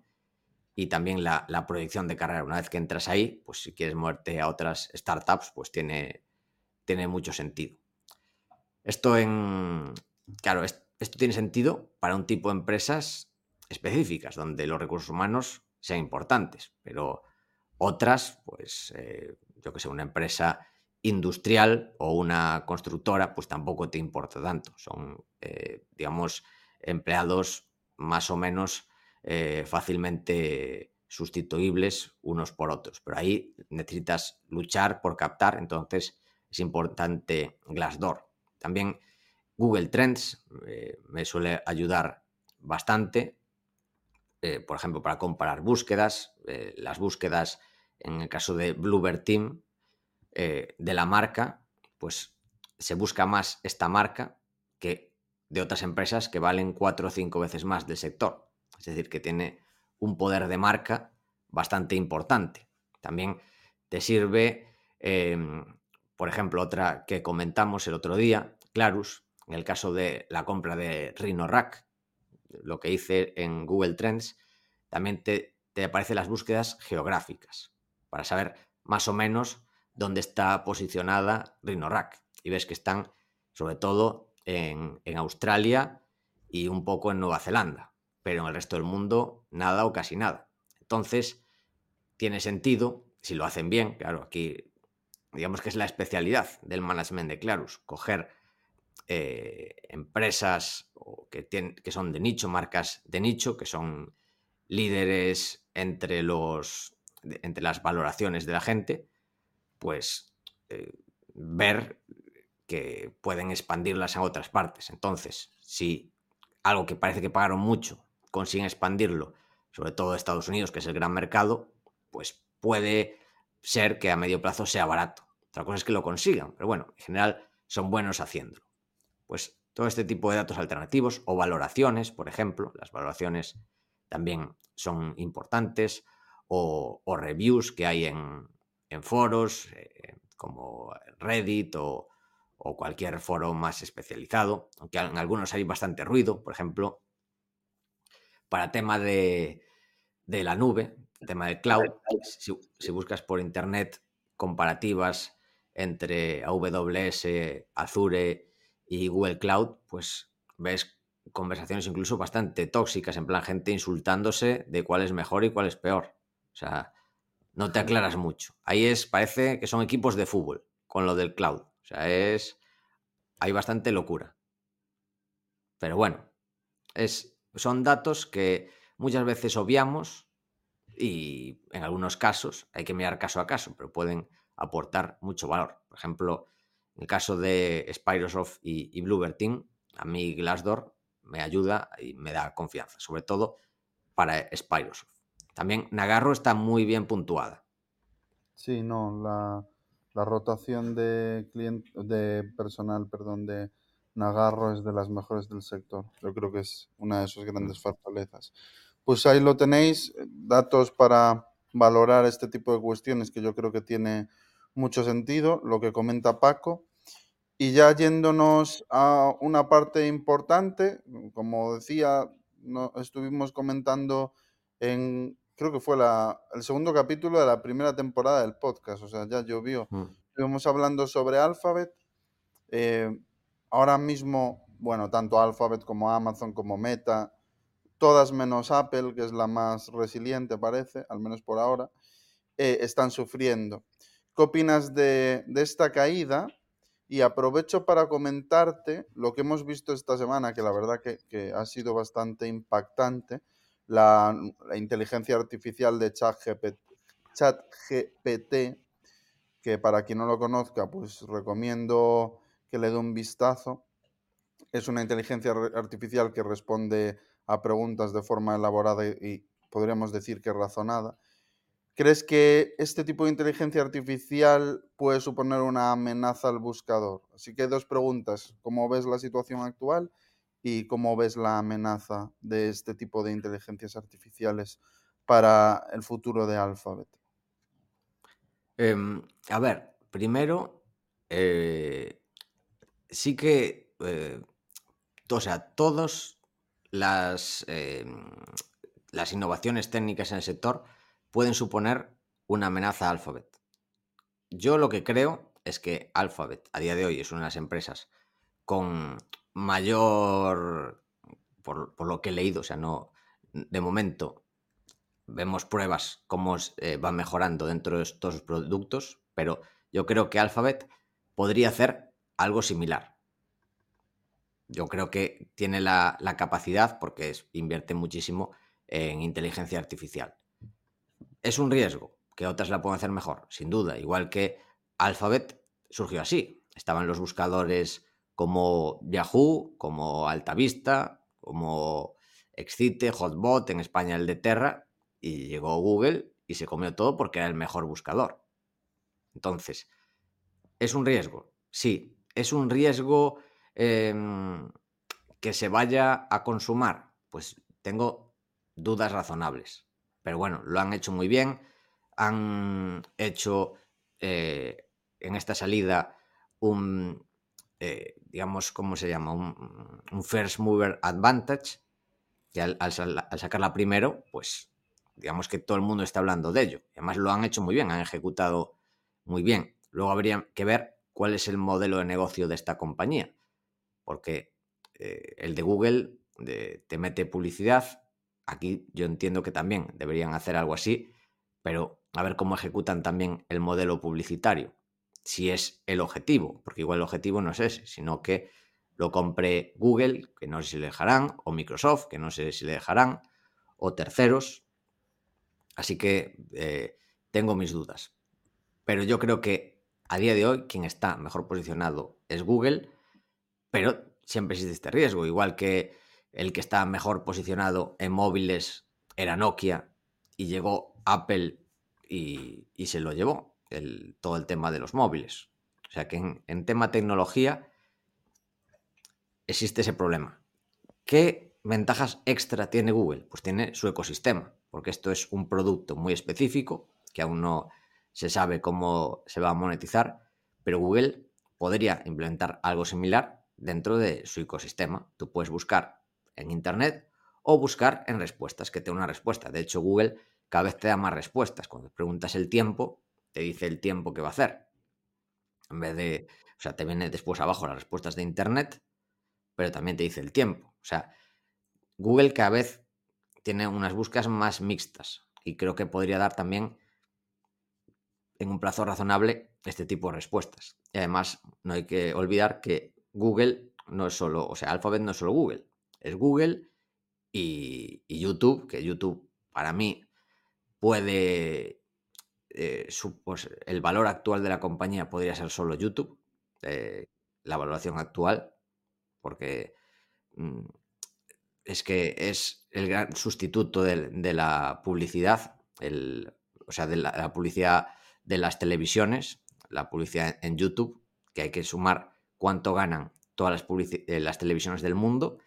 [SPEAKER 3] y también la, proyección de carrera. Una vez que entras ahí, pues si quieres moverte a otras startups, pues tiene, tiene mucho sentido. Esto en. Claro, esto tiene sentido para un tipo de empresas específicas, donde los recursos humanos sean importantes, pero otras, pues eh, yo que sé, una empresa industrial o una constructora, pues tampoco te importa tanto. Son, eh, digamos, empleados más o menos eh, fácilmente sustituibles unos por otros. Pero ahí necesitas luchar por captar, entonces es importante Glassdoor. También Google Trends me suele ayudar bastante, por ejemplo, para comparar búsquedas. las búsquedas en el caso de Bluebird Team, eh, de la marca, pues se busca más esta marca que de otras empresas que valen cuatro o cinco veces más del sector. Es decir, que tiene un poder de marca bastante importante. También te sirve, em, por ejemplo, otra que comentamos el otro día, Clarus, en el caso de la compra de Rack, lo que hice en Google Trends, también te, aparecen las búsquedas geográficas para saber más o menos dónde está posicionada Rack. Y ves que están sobre todo en, Australia y un poco en Nueva Zelanda, pero en el resto del mundo nada o casi nada. Entonces, tiene sentido, si lo hacen bien, claro, aquí digamos que es la especialidad del management de Clarus, coger eh, empresas que, son de nicho, marcas de nicho, que son líderes entre los entre las valoraciones de la gente, pues eh, ver que pueden expandirlas a otras partes. Entonces, si algo que parece que pagaron mucho, consiguen expandirlo, sobre todo Estados Unidos, que es el gran mercado, pues puede ser que a medio plazo sea barato. Otra cosa es que lo consigan, pero bueno, en general son buenos haciéndolo. Pues todo este tipo de datos alternativos o valoraciones, por ejemplo, las valoraciones también son importantes, o, reviews que hay en, foros eh, como Reddit o, o cualquier foro más especializado, aunque en algunos hay bastante ruido, por ejemplo, para tema de, de la nube, tema de cloud, si, buscas por internet comparativas entre AWS, Azure y Google Cloud, pues ves conversaciones incluso bastante tóxicas, en plan gente insultándose de cuál es mejor y cuál es peor. O sea, no te aclaras mucho. Ahí es, parece que son equipos de fútbol con lo del cloud. O sea, es. Hay bastante locura. Pero bueno, es, son datos que muchas veces obviamos y en algunos casos hay que mirar caso a caso, pero pueden aportar mucho valor. Por ejemplo, en el caso de Spyrosoft y, y Team, a mí Glassdoor me ayuda y me da confianza, sobre todo para Spyrosoft. También Nagarro está muy bien puntuada.
[SPEAKER 4] Sí, no, la, la rotación de, de personal perdón, de Nagarro es de las mejores del sector. Yo creo que es una de sus grandes fortalezas. Pues ahí lo tenéis, datos para valorar este tipo de cuestiones que yo creo que tiene mucho sentido, lo que comenta Paco. Y ya yéndonos a una parte importante, como decía, no, estuvimos comentando en creo que fue la, el segundo capítulo de la primera temporada del podcast, o sea, ya llovió. Mm. Estuvimos hablando sobre Alphabet. Eh, ahora mismo, bueno, tanto Alphabet como Amazon como Meta, todas menos Apple, que es la más resiliente parece, al menos por ahora, eh, están sufriendo. ¿Qué opinas de, esta caída? Y aprovecho para comentarte lo que hemos visto esta semana, que la verdad que ha sido bastante impactante la, inteligencia artificial de ChatGPT, que para quien no lo conozca, pues recomiendo que le dé un vistazo. Es una inteligencia artificial que responde a preguntas de forma elaborada y podríamos decir que razonada. ¿Crees que este tipo de inteligencia artificial puede suponer una amenaza al buscador? Así que dos preguntas. ¿Cómo ves la situación actual? y cómo ves la amenaza de este tipo de inteligencias artificiales para el futuro de Alphabet.
[SPEAKER 3] Em, a ver, primero, eh, sí que, eh, todas las, em, las innovaciones técnicas en el sector pueden suponer una amenaza a Alphabet. Yo lo que creo es que Alphabet a día de hoy es una de las empresas con mayor, por, lo que he leído, o sea, no, de momento vemos pruebas cómo eh, van mejorando dentro de estos productos, pero yo creo que Alphabet podría hacer algo similar. Yo creo que tiene la, capacidad, porque invierte muchísimo en inteligencia artificial. Es un riesgo, que otras la pueden hacer mejor, sin duda, igual que Alphabet surgió así. Estaban los buscadores como Yahoo, como Altavista, como Excite, Hotbot, en España el de Terra, y llegó Google y se comió todo porque era el mejor buscador. Entonces, ¿es un riesgo? Sí, es un riesgo em, que se vaya a consumar. Pues tengo dudas razonables. Pero bueno, lo han hecho muy bien. Han hecho eh, en esta salida un, eh, digamos, ¿cómo se llama? Un, first mover advantage. Y al, sacarla primero, pues digamos que todo el mundo está hablando de ello. Además lo han hecho muy bien, han ejecutado muy bien. Luego habría que ver cuál es el modelo de negocio de esta compañía. Porque eh, el de Google te mete publicidad. Aquí yo entiendo que también deberían hacer algo así, pero a ver cómo ejecutan también el modelo publicitario si es el objetivo, porque igual el objetivo no es ese, sino que lo compre Google, que no sé si le dejarán, o Microsoft, que no sé si le dejarán, o terceros. Así que eh, tengo mis dudas. Pero yo creo que a día de hoy quien está mejor posicionado es Google, pero siempre existe este riesgo, igual que el que estaba mejor posicionado en móviles era Nokia y llegó Apple y, se lo llevó, todo el tema de los móviles. O sea que en, en tema tecnología existe ese problema. ¿Qué ventajas extra tiene Google? Pues tiene su ecosistema, porque esto es un producto muy específico que aún no se sabe cómo se va a monetizar, pero Google podría implementar algo similar dentro de su ecosistema. Tú puedes buscar en Internet o buscar en respuestas, que te una respuesta. De hecho, Google cada vez te da más respuestas. Cuando preguntas el tiempo, te dice el tiempo que va a hacer. En vez de, o sea, te viene después abajo las respuestas de Internet, pero también te dice el tiempo. O sea, Google cada vez tiene unas búsquedas más mixtas y creo que podría dar también en un plazo razonable este tipo de respuestas. Y además, no hay que olvidar que Google no es solo, o sea, Alphabet no es solo Google, es Google y, YouTube, que YouTube para mí puede, eh, pues, el valor actual de la compañía podría ser solo YouTube, eh, la valoración actual, porque mm, es que es el gran sustituto de, la publicidad, el, o sea, de la publicidad de las televisiones, la publicidad en YouTube, que hay que sumar cuánto ganan todas las, eh, las televisiones del mundo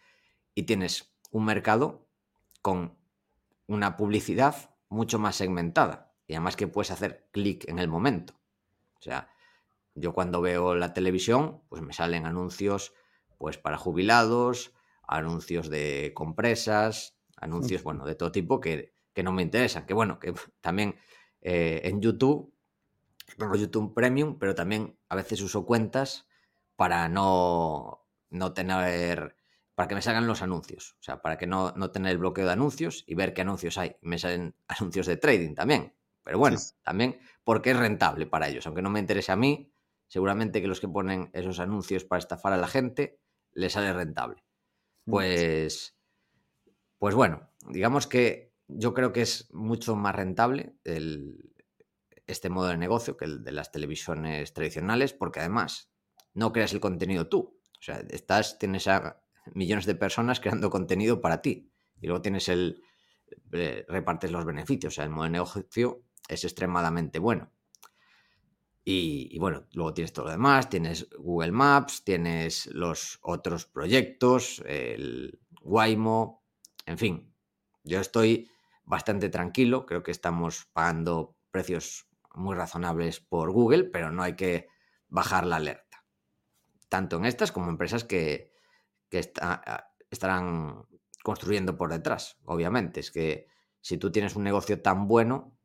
[SPEAKER 3] y tienes un mercado con una publicidad mucho más segmentada y además que puedes hacer clic en el momento. O sea, yo cuando veo la televisión, pues me salen anuncios pues para jubilados, anuncios de compresas, anuncios, bueno, de todo tipo que, no me interesan. Que bueno, que también eh, en YouTube tengo YouTube Premium, pero también a veces uso cuentas para no, no tener, para que me salgan los anuncios, o sea, para que no, no tener el bloqueo de anuncios y ver qué anuncios hay. Me salen [laughs] anuncios de trading también, pero bueno, también porque es rentable para ellos, aunque no me interese a mí, seguramente que los que ponen esos anuncios para estafar a la gente les sale rentable. Mm, pues, pues bueno, digamos que yo creo que es mucho más rentable el, este modo de negocio que el de las televisiones tradicionales, porque además no creas el contenido tú. O sea, estás, tienes a millones de personas creando contenido para ti. Y luego tienes el. Eh, repartes los beneficios. O sea, el modo de negocio es extremadamente bueno. Y, bueno, luego tienes todo lo demás, tienes Google Maps, tienes los otros proyectos, el Waymo, en fin, yo estoy bastante tranquilo, creo que estamos pagando precios muy razonables por Google, pero no hay que bajar la alerta. Tanto en estas como en empresas que, estarán construyendo por detrás, obviamente. Es que si tú tienes un negocio tan bueno,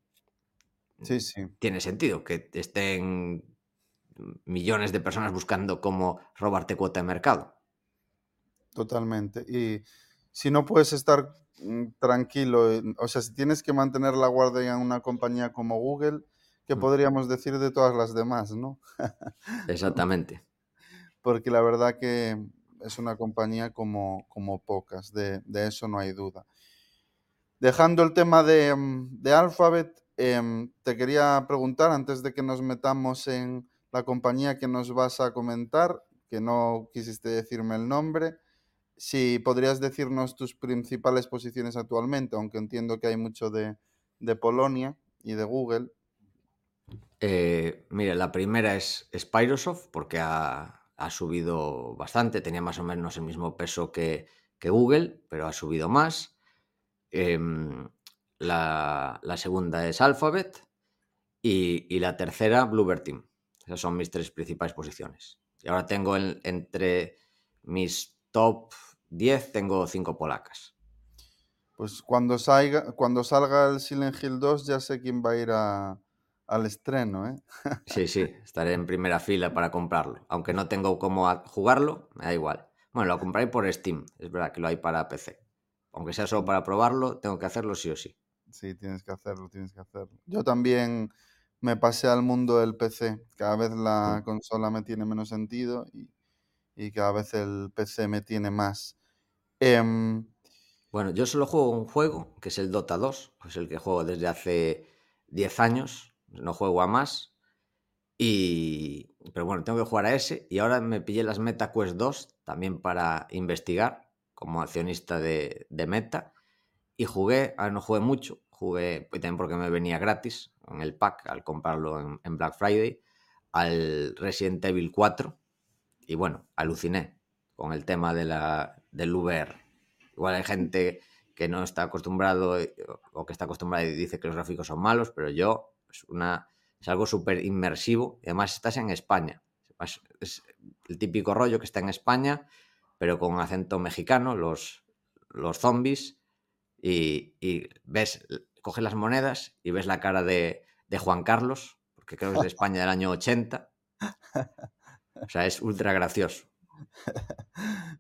[SPEAKER 4] sí, sí.
[SPEAKER 3] tiene sentido que estén millones de personas buscando cómo robarte cuota de mercado.
[SPEAKER 4] Totalmente. Y si no puedes estar mm, tranquilo, eh, o sea, si tienes que mantener la guardia en una compañía como Google, ¿Qué mm. podríamos decir de todas las demás, ¿no? [laughs]
[SPEAKER 3] Exactamente.
[SPEAKER 4] Porque la verdad que es una compañía como, como pocas, de, eso no hay duda. Dejando el tema de, mm, de Alphabet, em, te quería preguntar, antes de que nos metamos en la compañía que nos vas a comentar, que no quisiste decirme el nombre, si podrías decirnos tus principales posiciones actualmente, aunque entiendo que hay mucho de, de Polonia y de Google,
[SPEAKER 3] eh, mira, la primera es Spyrosoft, porque ha, subido bastante, tenía más o menos el mismo peso que, Google, pero ha subido más. Em, la, segunda es Alphabet y, la tercera Bluebird Team. Esas son mis tres principales posiciones. Y ahora tengo entre mis top 10, tengo cinco polacas.
[SPEAKER 4] Pues cuando salga, cuando salga el Silent Hill 2 ya sé quién va a ir a, al estreno, ¿eh?
[SPEAKER 3] Sí, sí, estaré en primera fila para comprarlo. Aunque no tengo cómo jugarlo, me da igual. Bueno, lo compraré por Steam, es verdad que lo hay para PC. Aunque sea solo para probarlo, tengo que hacerlo sí o sí.
[SPEAKER 4] Sí, tienes que hacerlo, tienes que hacerlo. Yo también me pasé al mundo del PC. Cada vez la mm. consola me tiene menos sentido y, cada vez el PC me tiene más. Em,
[SPEAKER 3] bueno, yo solo juego un juego, que es el Dota 2, es el que juego desde hace 10 años no juego a más. Y, pero bueno, tengo que jugar a ese. Y ahora me pillé las MetaQuest 2 también para investigar como accionista de, Meta y jugué, a no jugué mucho, jugué también porque me venía gratis en el pack al comprarlo en, Black Friday al Resident Evil 4 y bueno, aluciné con el tema de la, del VR. Igual hay gente que no está acostumbrado o que está acostumbrado y dice que los gráficos son malos, pero yo es, una, es algo súper inmersivo y además estás en España. Es el típico rollo que está en España, pero con acento mexicano, los, los zombies, y, ves, coges las monedas y ves la cara de, de Juan Carlos, porque creo que es de España del año 80. [laughs] O sea, es ultra gracioso.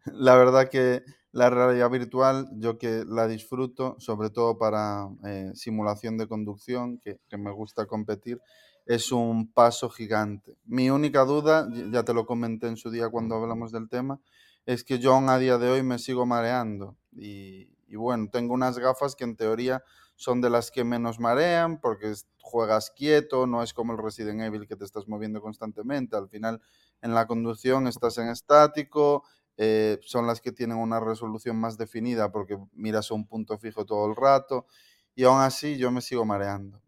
[SPEAKER 4] La verdad que la realidad virtual, yo que la disfruto, sobre todo para eh, simulación de conducción, que, me gusta competir, es un paso gigante. Mi única duda, ya te lo comenté en su día cuando hablamos del tema, es que yo a día de hoy me sigo mareando. Y bueno, tengo unas gafas que en teoría son de las que menos marean porque juegas quieto, no es como el Resident Evil que te estás moviendo constantemente. Al final en la conducción estás en estático, eh, son las que tienen una resolución más definida porque miras un punto fijo todo el rato y aún así yo me sigo mareando.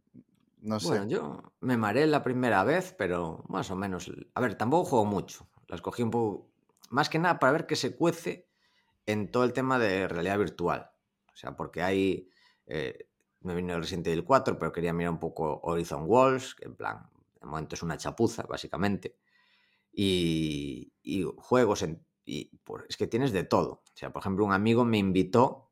[SPEAKER 4] No sé.
[SPEAKER 3] Bueno, yo me mareé la primera vez, pero más o menos. A ver, tampoco juego mucho. Las cogí un poco. Más que nada para ver qué se cuece en todo el tema de realidad virtual. O sea, porque hay. Eh, me vino el Resident Evil 4, pero quería mirar un poco Horizon Walls, que en plan, de momento es una chapuza, básicamente. Y, juegos, en, y es que tienes de todo. O sea, por ejemplo, un amigo me invitó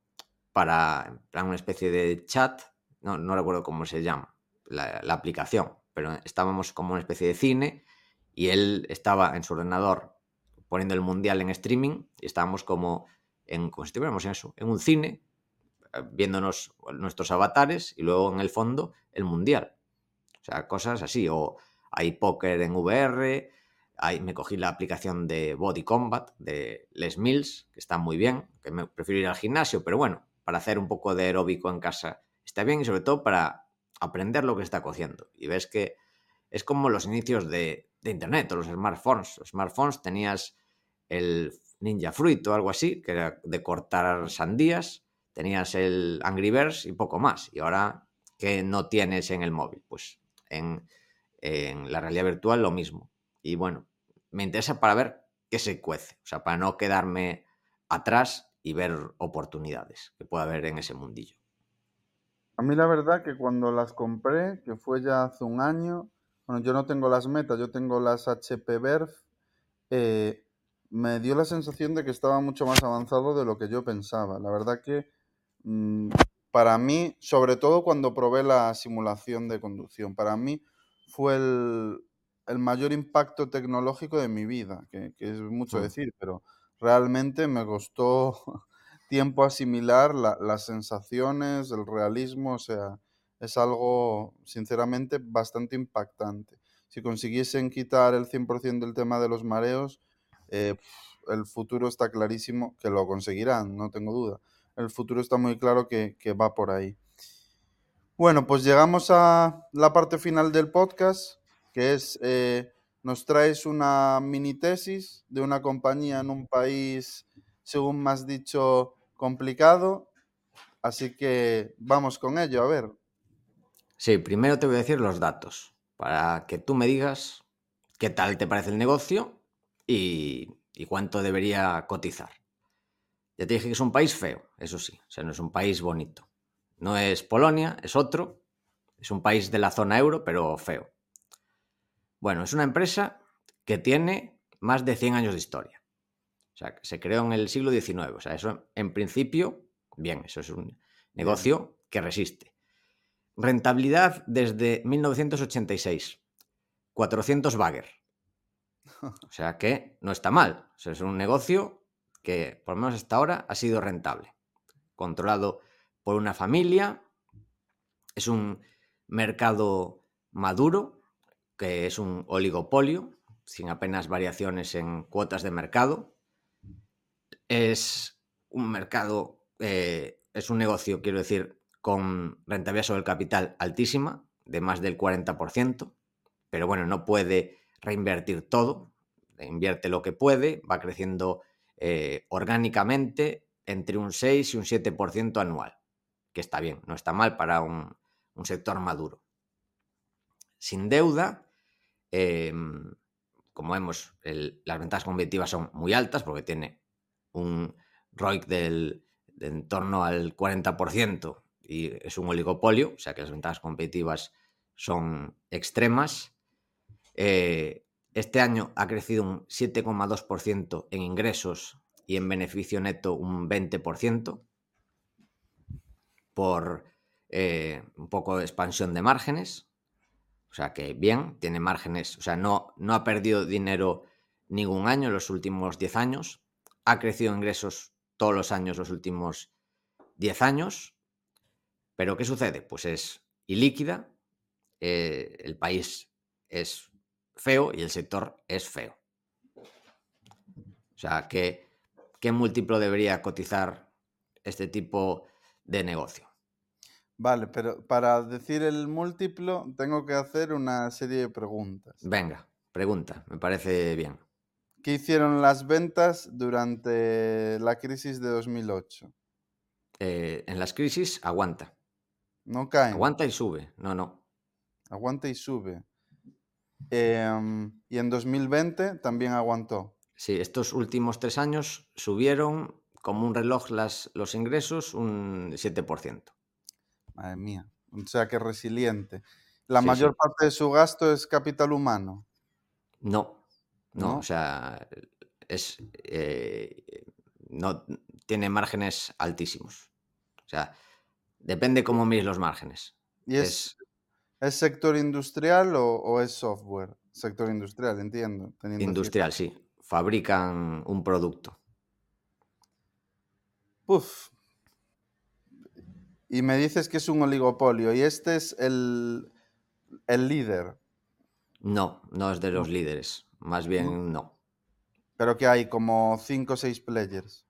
[SPEAKER 3] para, en una especie de chat, no, no recuerdo cómo se llama, la, aplicación, pero estábamos como una especie de cine y él estaba en su ordenador poniendo el mundial en streaming y estábamos como en, como en eso, en un cine viéndonos nuestros avatares y luego en el fondo el mundial. O sea, cosas así. O hay póker en VR, hay, me cogí la aplicación de Body Combat de Les Mills, que está muy bien, que me prefiero ir al gimnasio, pero bueno, para hacer un poco de aeróbico en casa está bien y sobre todo para aprender lo que está cociendo. Y ves que es como los inicios de, de Internet o los smartphones. Los smartphones tenías el Ninja Fruit o algo así, que era de cortar sandías tenías el Angry Birds y poco más. Y ahora, ¿qué no tienes en el móvil? Pues en, la realidad virtual lo mismo. Y bueno, me interesa para ver qué se cuece, o sea, para no quedarme atrás y ver oportunidades que pueda haber en ese mundillo.
[SPEAKER 4] A mí la verdad que cuando las compré, que fue ya hace un año, bueno, yo no tengo las metas, yo tengo las HP Verve, eh, me dio la sensación de que estaba mucho más avanzado de lo que yo pensaba. La verdad que Mm, para mí, sobre todo cuando probé la simulación de conducción, para mí fue el, mayor impacto tecnológico de mi vida, que, es mucho mm. decir, pero realmente me costó [laughs] tiempo asimilar las sensaciones, el realismo, o sea, es algo sinceramente bastante impactante. Si consiguiesen quitar el 100% del tema de los mareos, eh, el futuro está clarísimo que lo conseguirán, no tengo duda el futuro está muy claro que, va por ahí. Bueno, pues llegamos a la parte final del podcast, que es, eh, nos traes una mini tesis de una compañía en un país, según me has dicho, complicado. Así que vamos con ello, a ver.
[SPEAKER 3] Sí, primero te voy a decir los datos, para que tú me digas qué tal te parece el negocio y cuánto debería cotizar. Ya te dije que es un país feo, eso sí, o sea, no es un país bonito. No es Polonia, es otro. Es un país de la zona euro, pero feo. Bueno, es una empresa que tiene más de 100 años de historia. O sea, se creó en el siglo XIX. O sea, eso en principio, bien, eso es un negocio que resiste. Rentabilidad desde 1986. 400 bagger. O sea que no está mal. O sea, es un negocio que por lo menos hasta ahora ha sido rentable. Controlado por una familia, es un mercado maduro, que es un oligopolio, sin apenas variaciones en cuotas de mercado. Es un mercado, eh, es un negocio, quiero decir, con rentabilidad sobre el capital altísima, de más del 40%, pero bueno, no puede reinvertir todo, invierte lo que puede, va creciendo eh, orgánicamente entre un 6 y un 7% anual, que está bien, no está mal para un, un sector maduro. Sin deuda, eh, como vemos, las ventajas competitivas son muy altas porque tiene un ROIC del, de en torno al 40% y es un oligopolio, o sea que las ventajas competitivas son extremas. Eh, este año ha crecido un 7,2% en ingresos y en beneficio neto un 20% por eh, un poco de expansión de márgenes. O sea que bien, tiene márgenes, o sea, no, no ha perdido dinero ningún año en los últimos 10 años. Ha crecido ingresos todos los años los últimos 10 años. Pero ¿qué sucede? Pues es ilíquida, eh, el país es feo y el sector es feo. O sea, ¿qué, ¿qué múltiplo debería cotizar este tipo de negocio?
[SPEAKER 4] Vale, pero para decir el múltiplo tengo que hacer una serie de preguntas.
[SPEAKER 3] Venga, pregunta, me parece bien.
[SPEAKER 4] ¿Qué hicieron las ventas durante la crisis de 2008?
[SPEAKER 3] Eh, en las crisis aguanta.
[SPEAKER 4] No caen.
[SPEAKER 3] Aguanta y sube. No, no.
[SPEAKER 4] Aguanta y sube. Em, y en 2020 también aguantó.
[SPEAKER 3] Sí, estos últimos tres años subieron como un reloj las, los ingresos un 7%.
[SPEAKER 4] Madre mía. O sea que resiliente. La
[SPEAKER 3] Sí,
[SPEAKER 4] mayor
[SPEAKER 3] sí.
[SPEAKER 4] parte de su gasto es capital humano.
[SPEAKER 3] No, no,
[SPEAKER 4] ¿No?
[SPEAKER 3] o sea, es, eh, no tiene márgenes altísimos. O sea, depende cómo mires los márgenes.
[SPEAKER 4] ¿Y es, es sector industrial o, o es software? Sector industrial, entiendo.
[SPEAKER 3] industrial, sí. Fabrican un producto.
[SPEAKER 4] Uf. Y me dices que es un oligopolio y este es el, el líder,
[SPEAKER 3] No, no es de los líderes. Más bien no.
[SPEAKER 4] pero que hay como 5 o 6 players.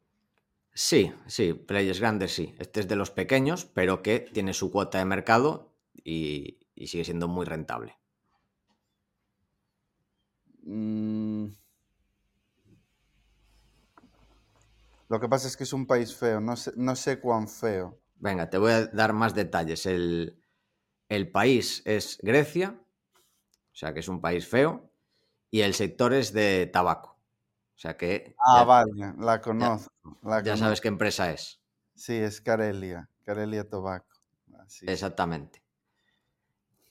[SPEAKER 3] Sí, sí, players grandes sí. Este es de los pequeños, pero que tiene su cuota de mercado y, y sigue siendo muy rentable.
[SPEAKER 4] Mm. Lo que pasa es que es un país feo, no sé, no sé cuán feo.
[SPEAKER 3] Venga, te voy a dar más detalles. El, el país es Grecia, o sea que es un país feo, y el sector es de tabaco. O sea que
[SPEAKER 4] Ah,
[SPEAKER 3] ya,
[SPEAKER 4] vale, la conozco. la
[SPEAKER 3] ya sabes qué empresa es.
[SPEAKER 4] Sí, es Carelia, Carelia Tobacco. Así.
[SPEAKER 3] Exactamente.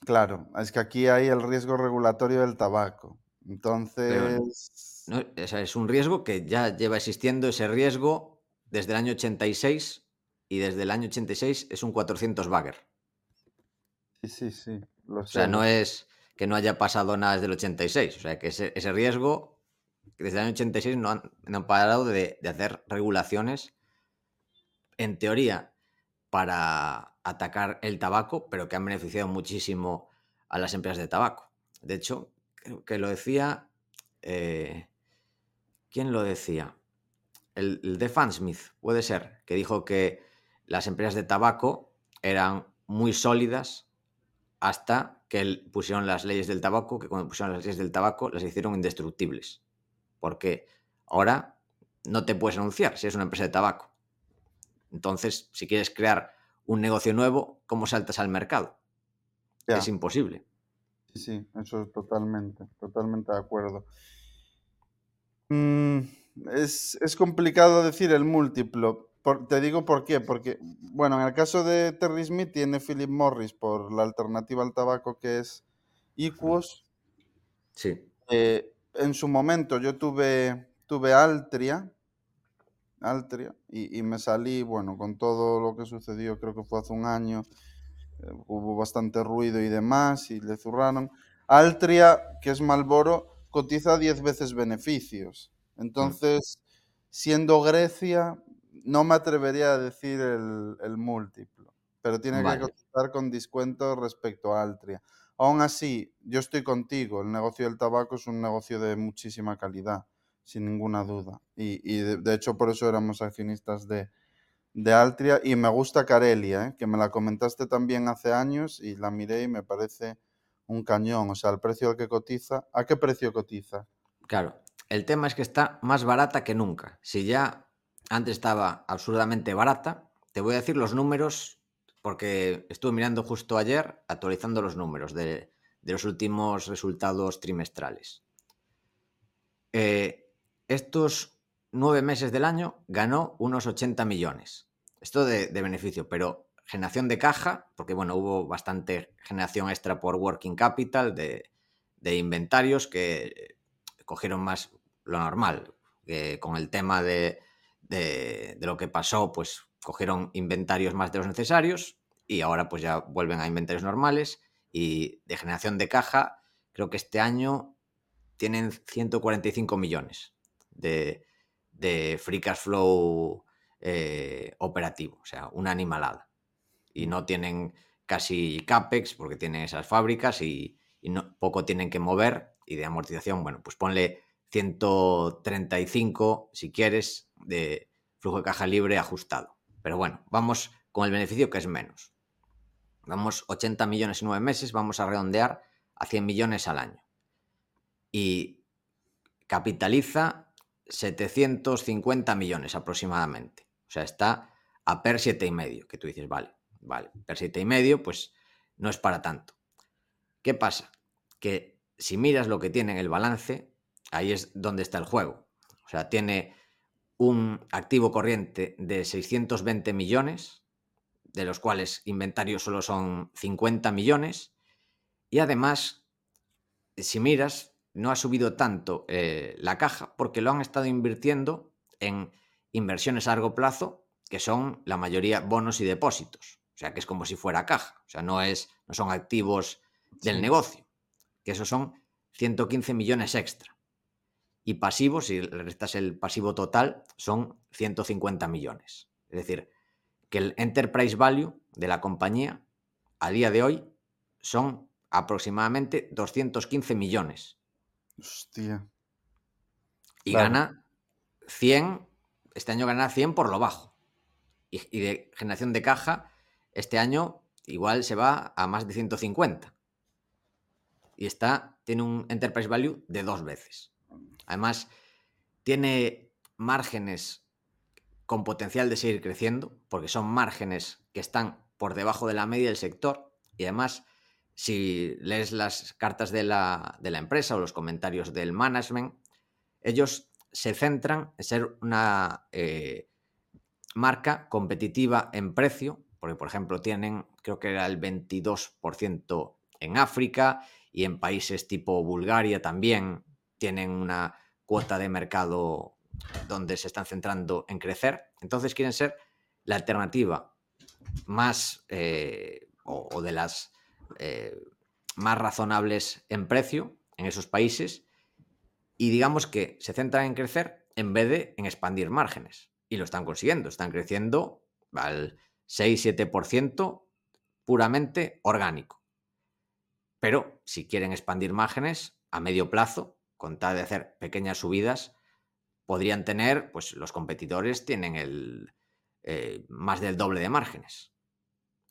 [SPEAKER 4] Claro, es que aquí hay el riesgo regulatorio del tabaco. Entonces,
[SPEAKER 3] ¿no? Es un riesgo que ya lleva existiendo ese riesgo desde el año 86 y desde el año 86 es un 400 bagger.
[SPEAKER 4] sí, sí, sí. Lo
[SPEAKER 3] O sea, no es que no haya pasado nada desde el 86. O sea, que ese, ese riesgo, desde el año 86 no han, no han parado de, de hacer regulaciones, en teoría, para atacar el tabaco, pero que han beneficiado muchísimo a las empresas de tabaco. De hecho, creo que lo decía... eh, ¿Quién lo decía? El, el de Fansmith, puede ser, que dijo que las empresas de tabaco eran muy sólidas hasta que pusieron las leyes del tabaco, que cuando pusieron las leyes del tabaco las hicieron indestructibles. Porque ahora no te puedes anunciar si es una empresa de tabaco. Entonces, si quieres crear un negocio nuevo, ¿cómo saltas al mercado?
[SPEAKER 4] Ya.
[SPEAKER 3] Es imposible.
[SPEAKER 4] Sí, sí, eso es totalmente, totalmente de acuerdo. Mm, es, es complicado decir el múltiplo. Por- te digo por qué. Porque, bueno, en el caso de Terry Smith tiene Philip Morris por la alternativa al tabaco que es Equus.
[SPEAKER 3] Sí.
[SPEAKER 4] Eh, en su momento yo tuve, tuve Altria, Altria y, y me salí, bueno, con todo lo que sucedió, creo que fue hace un año, eh, hubo bastante ruido y demás, y le zurraron. Altria, que es Malboro, cotiza 10 veces beneficios. Entonces, siendo Grecia, no me atrevería a decir el, el múltiplo, pero tiene
[SPEAKER 3] Vale.
[SPEAKER 4] que cotizar con descuento respecto a Altria. Aún así, yo estoy contigo, el negocio del tabaco es un negocio de muchísima calidad, sin ninguna duda. Y, y de, de hecho por eso éramos accionistas de, de Altria y me gusta Carelia, ¿eh? que me la comentaste también hace años y la miré y me parece un cañón. O sea, el precio al que cotiza, ¿a qué precio cotiza?
[SPEAKER 3] Claro, el tema es que está más barata que nunca. Si ya antes estaba absurdamente barata. Te voy a decir los números porque estuve mirando justo ayer, actualizando los números de, los últimos resultados trimestrales. Eh, estos nueve meses del año ganó unos 80 millones. Esto de, beneficio, pero generación de caja, porque bueno, hubo bastante generación extra por working capital de, inventarios que cogieron más lo normal. con el tema de, de, lo que pasó, pues cogieron inventarios más de los necesarios y ahora pues ya vuelven a inventarios normales y de generación de caja, creo que este año tienen 145 millones de, de free cash flow eh, operativo, o sea, una animalada. Y no tienen casi CAPEX porque tienen esas fábricas y, no, poco tienen que mover y de amortización, bueno, pues ponle 135 si quieres de flujo de caja libre ajustado. Pero bueno, vamos con el beneficio que es menos. Vamos 80 millones en nueve meses, vamos a redondear a 100 millones al año. Y capitaliza 750 millones aproximadamente. O sea, está a per siete y medio, que tú dices, vale, vale, per siete y medio, pues no es para tanto. ¿Qué pasa? Que si miras lo que tiene en el balance, ahí es donde está el juego. O sea, tiene un activo corriente de 620 millones, de los cuales inventarios solo son 50 millones, y además, si miras, no ha subido tanto eh, la caja porque lo han estado invirtiendo en inversiones a largo plazo, que son la mayoría bonos y depósitos. O sea, que es como si fuera caja. O sea, no, es, no son activos del negocio, que esos son 115 millones extra. Y pasivos, si le restas el pasivo total, son 150 millones. Es decir, que el enterprise value de la compañía a día de hoy son aproximadamente 215 millones
[SPEAKER 4] Hostia.
[SPEAKER 3] Y gana 100, este año gana 100 por lo bajo. Y, de generación de caja, este año igual se va a más de 150. Y está, tiene un enterprise value de dos veces. Además, tiene márgenes con potencial de seguir creciendo, porque son márgenes que están por debajo de la media del sector. Y además, si lees las cartas de la, empresa o los comentarios del management, ellos se centran en ser una eh, marca competitiva en precio, porque por ejemplo tienen, creo que era el 22% en África y en países tipo Bulgaria también tienen una cuota de mercado donde se están centrando en crecer. Entonces quieren ser la alternativa más eh, o, de las eh, más razonables en precio en esos países y digamos que se centran en crecer en vez de en expandir márgenes. Y lo están consiguiendo, están creciendo al 6-7% puramente orgánico. Pero si quieren expandir márgenes a medio plazo, con tal de hacer pequeñas subidas, podrían tener, pues los competidores tienen el eh, más del doble de márgenes.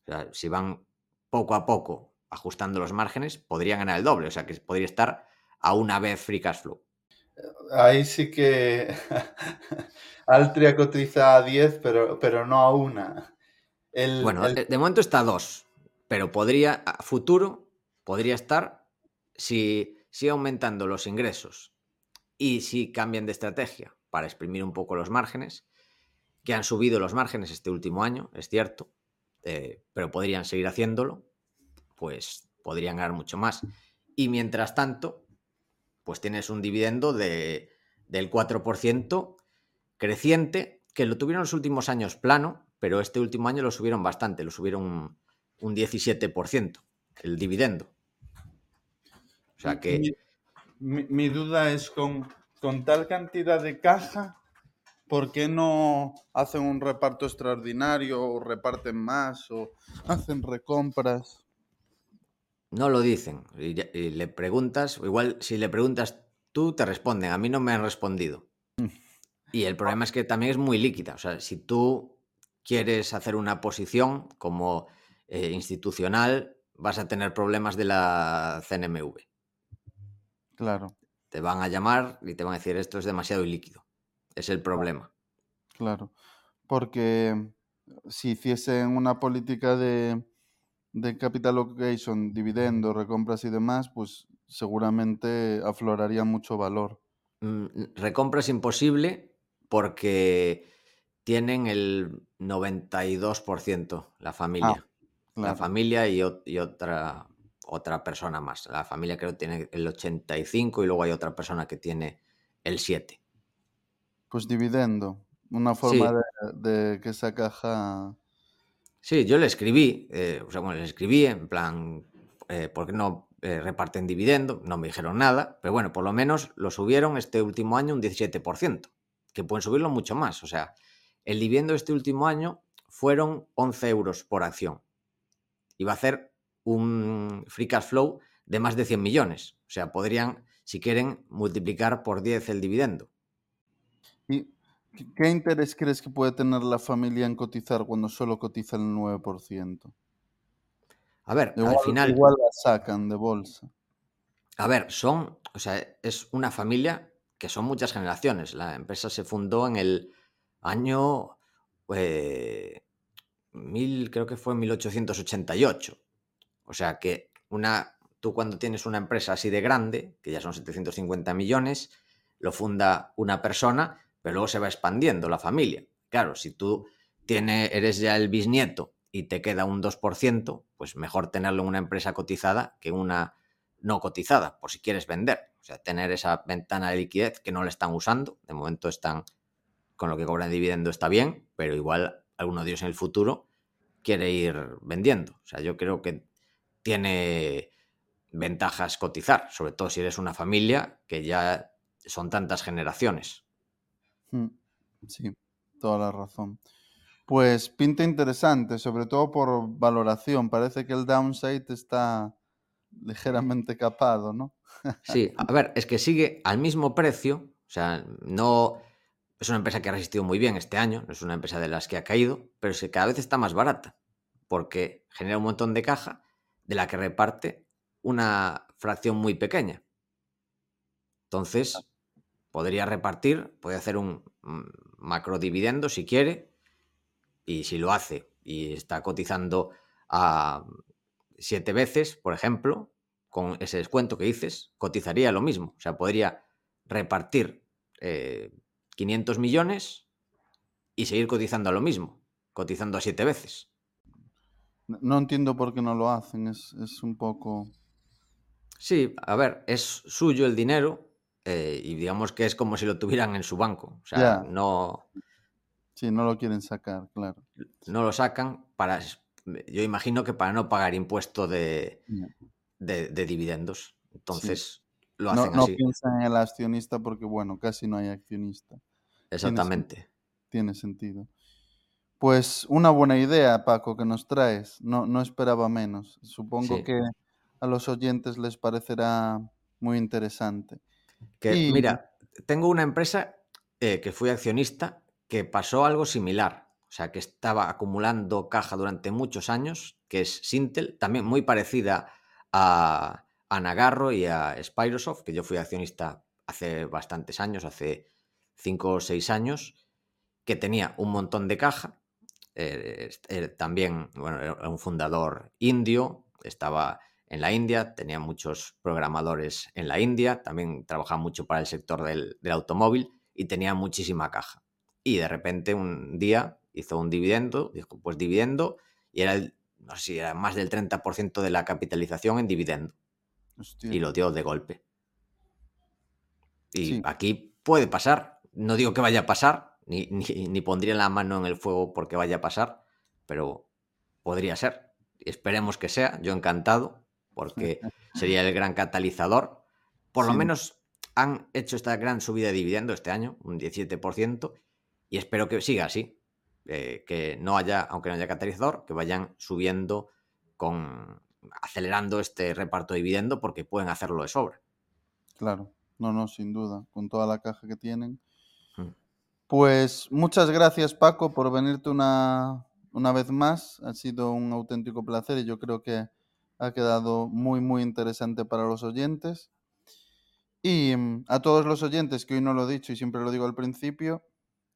[SPEAKER 3] O sea, si van poco a poco ajustando los márgenes, podría ganar el doble. O sea, que podría estar a una vez free cash flow.
[SPEAKER 4] Ahí sí que [laughs] Altria cotiza a 10, pero, pero no a una.
[SPEAKER 3] bueno, de momento está a 2, pero podría, a futuro, podría estar si sigue aumentando los ingresos y si cambian de estrategia para exprimir un poco los márgenes, que han subido los márgenes este último año, es cierto, eh, pero podrían seguir haciéndolo pues podrían ganar mucho más. Y mientras tanto, pues tienes un dividendo de, del 4% creciente, que lo tuvieron los últimos años plano, pero este último año lo subieron bastante, lo subieron un, un 17%, el dividendo.
[SPEAKER 4] O sea que... Mi, duda es con, con tal cantidad de caja, ¿por qué no hacen un reparto extraordinario o reparten más o hacen recompras?
[SPEAKER 3] No lo dicen. Y, le preguntas, igual si le preguntas tú, te responden. A mí no me han respondido. Mm. Y el problema es que también es muy líquida. O sea, si tú quieres hacer una posición como eh, institucional, vas a tener problemas de la CNMV.
[SPEAKER 4] Claro.
[SPEAKER 3] Te van a llamar y te van a decir esto es demasiado ilíquido. Es el problema.
[SPEAKER 4] Claro, porque si hiciesen una política de, de capital allocation, dividendos, recompras y demás, pues seguramente afloraría mucho valor.
[SPEAKER 3] Mm, recompra es imposible porque tienen el 92% la familia. La
[SPEAKER 4] Claro,
[SPEAKER 3] familia y otra, otra persona más. La familia creo que tiene el 85 y luego hay otra persona que tiene el 7.
[SPEAKER 4] pues dividendo, una forma
[SPEAKER 3] Sí,
[SPEAKER 4] de, de que esa caja...
[SPEAKER 3] sí, yo le escribí, eh, o sea, bueno, le escribí en plan, eh, ¿por qué no eh, reparten dividendo? No me dijeron nada, pero bueno, por lo menos lo subieron este último año un 17%, que pueden subirlo mucho más. O sea, el dividendo este último año fueron 11 euros por acción. va a hacer un free cash flow de más de 100 millones. O sea, podrían, si quieren, multiplicar por 10 el dividendo.
[SPEAKER 4] ¿Y qué interés crees que puede tener la familia en cotizar cuando solo cotiza el 9%?
[SPEAKER 3] A ver, al final,
[SPEAKER 4] igual la sacan de bolsa.
[SPEAKER 3] a ver, son, o sea, es una familia que son muchas generaciones. La empresa se fundó en el año, eh, mil, creo que fue en 1888. O sea que una, tú cuando tienes una empresa así de grande, que ya son 750 millones, lo funda una persona, pero luego se va expandiendo la familia. Claro, si tú eres ya el bisnieto y te queda un 2%, pues mejor tenerlo en una empresa cotizada que una no cotizada, por si quieres vender. O sea, tener esa ventana de liquidez que no la están usando. De momento están con lo que cobran dividendo está bien, pero igual alguno de ellos en el futuro quiere ir vendiendo. O sea, yo creo que tiene ventajas cotizar, sobre todo si eres una familia que ya son tantas generaciones.
[SPEAKER 4] Mm, Sí, toda la razón. Pues pinta interesante, sobre todo por valoración. Parece que el downside está ligeramente capado, ¿no? [laughs]
[SPEAKER 3] Sí, a ver, es que sigue al mismo precio, o sea, no es una empresa que ha resistido muy bien este año, no es una empresa de las que ha caído, pero es que cada vez está más barata, porque genera un montón de caja de la que reparte una fracción muy pequeña. Entonces, podría repartir, puede hacer un mm, macro dividendo si quiere, y si lo hace y está cotizando a siete veces, por ejemplo, con ese descuento que dices, cotizaría lo mismo. O sea, podría repartir eh, 500 millones y seguir cotizando a lo mismo, cotizando a siete veces.
[SPEAKER 4] No no entiendo por qué no lo hacen, es, es un poco...
[SPEAKER 3] Sí, a ver, es suyo el dinero eh, y digamos que es como si lo tuvieran en su banco. O sea, no,
[SPEAKER 4] sí, no lo quieren sacar, claro.
[SPEAKER 3] no lo sacan para, yo imagino que para no pagar impuesto de, de- de dividendos.
[SPEAKER 4] Sí.
[SPEAKER 3] Entonces lo
[SPEAKER 4] No,
[SPEAKER 3] hacen
[SPEAKER 4] no
[SPEAKER 3] así,
[SPEAKER 4] piensan en el accionista porque, bueno, casi no hay accionista. Tiene,
[SPEAKER 3] exactamente.
[SPEAKER 4] tiene sentido. Pues una buena idea, Paco, que nos traes. No, no esperaba menos. Supongo
[SPEAKER 3] Sí.
[SPEAKER 4] que a los oyentes les parecerá muy interesante.
[SPEAKER 3] Que
[SPEAKER 4] Y
[SPEAKER 3] mira, tengo una empresa eh, que fui accionista que pasó algo similar. O sea, que estaba acumulando caja durante muchos años, que es Sintel, también muy parecida a, a Nagarro y a Spyrosoft, que yo fui accionista hace bastantes años, hace cinco o seis años, que tenía un montón de caja. Eh, eh, también, bueno, era un fundador indio, estaba en la India, tenía muchos programadores en la India, también trabajaba mucho para el sector del, del automóvil y tenía muchísima caja. Y de repente un día hizo un dividendo, dijo, pues dividendo, y era el, no sé si era más del 30% de la capitalización en dividendo,
[SPEAKER 4] hostia,
[SPEAKER 3] y lo dio de golpe. Y
[SPEAKER 4] sí,
[SPEAKER 3] aquí puede pasar, no digo que vaya a pasar, ni, ni, ni pondría la mano en el fuego porque vaya a pasar, pero podría ser. Esperemos que sea, yo encantado, porque [laughs] sería el gran catalizador. Por lo menos han hecho esta gran subida de dividendo este año, un 17%, y espero que siga así. eh, que no haya, aunque no haya catalizador, que vayan subiendo con acelerando este reparto de dividendo porque pueden hacerlo de sobra.
[SPEAKER 4] claro. No, no, sin duda. Con toda la caja que tienen. Pues muchas gracias, Paco, por venirte una, una vez más. Ha sido un auténtico placer y yo creo que ha quedado muy, muy interesante para los oyentes. Y mm, a todos los oyentes, que hoy no lo he dicho y siempre lo digo al principio,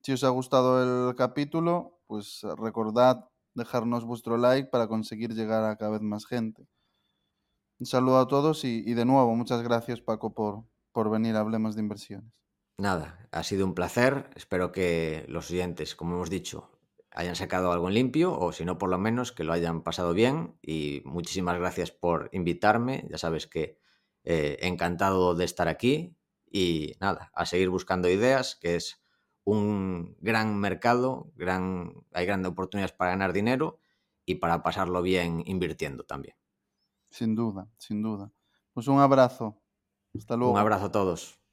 [SPEAKER 4] Si os ha gustado el capítulo, pues recordad dejarnos vuestro like para conseguir llegar a cada vez más gente. Un saludo a todos y, y de nuevo, muchas gracias Paco por, por venir a Hablemos de Inversiones.
[SPEAKER 3] Nada, ha sido un placer. Espero que los oyentes, como hemos dicho, hayan sacado algo en limpio o si no, por lo menos que lo hayan pasado bien. Y muchísimas gracias por invitarme. Ya sabes que eh, encantado de estar aquí y nada, a seguir buscando ideas, que es un gran mercado, gran, hay grandes oportunidades para ganar dinero y para pasarlo bien invirtiendo también.
[SPEAKER 4] Sin duda, sin duda. Pues un abrazo. Hasta luego.
[SPEAKER 3] Un abrazo a todos.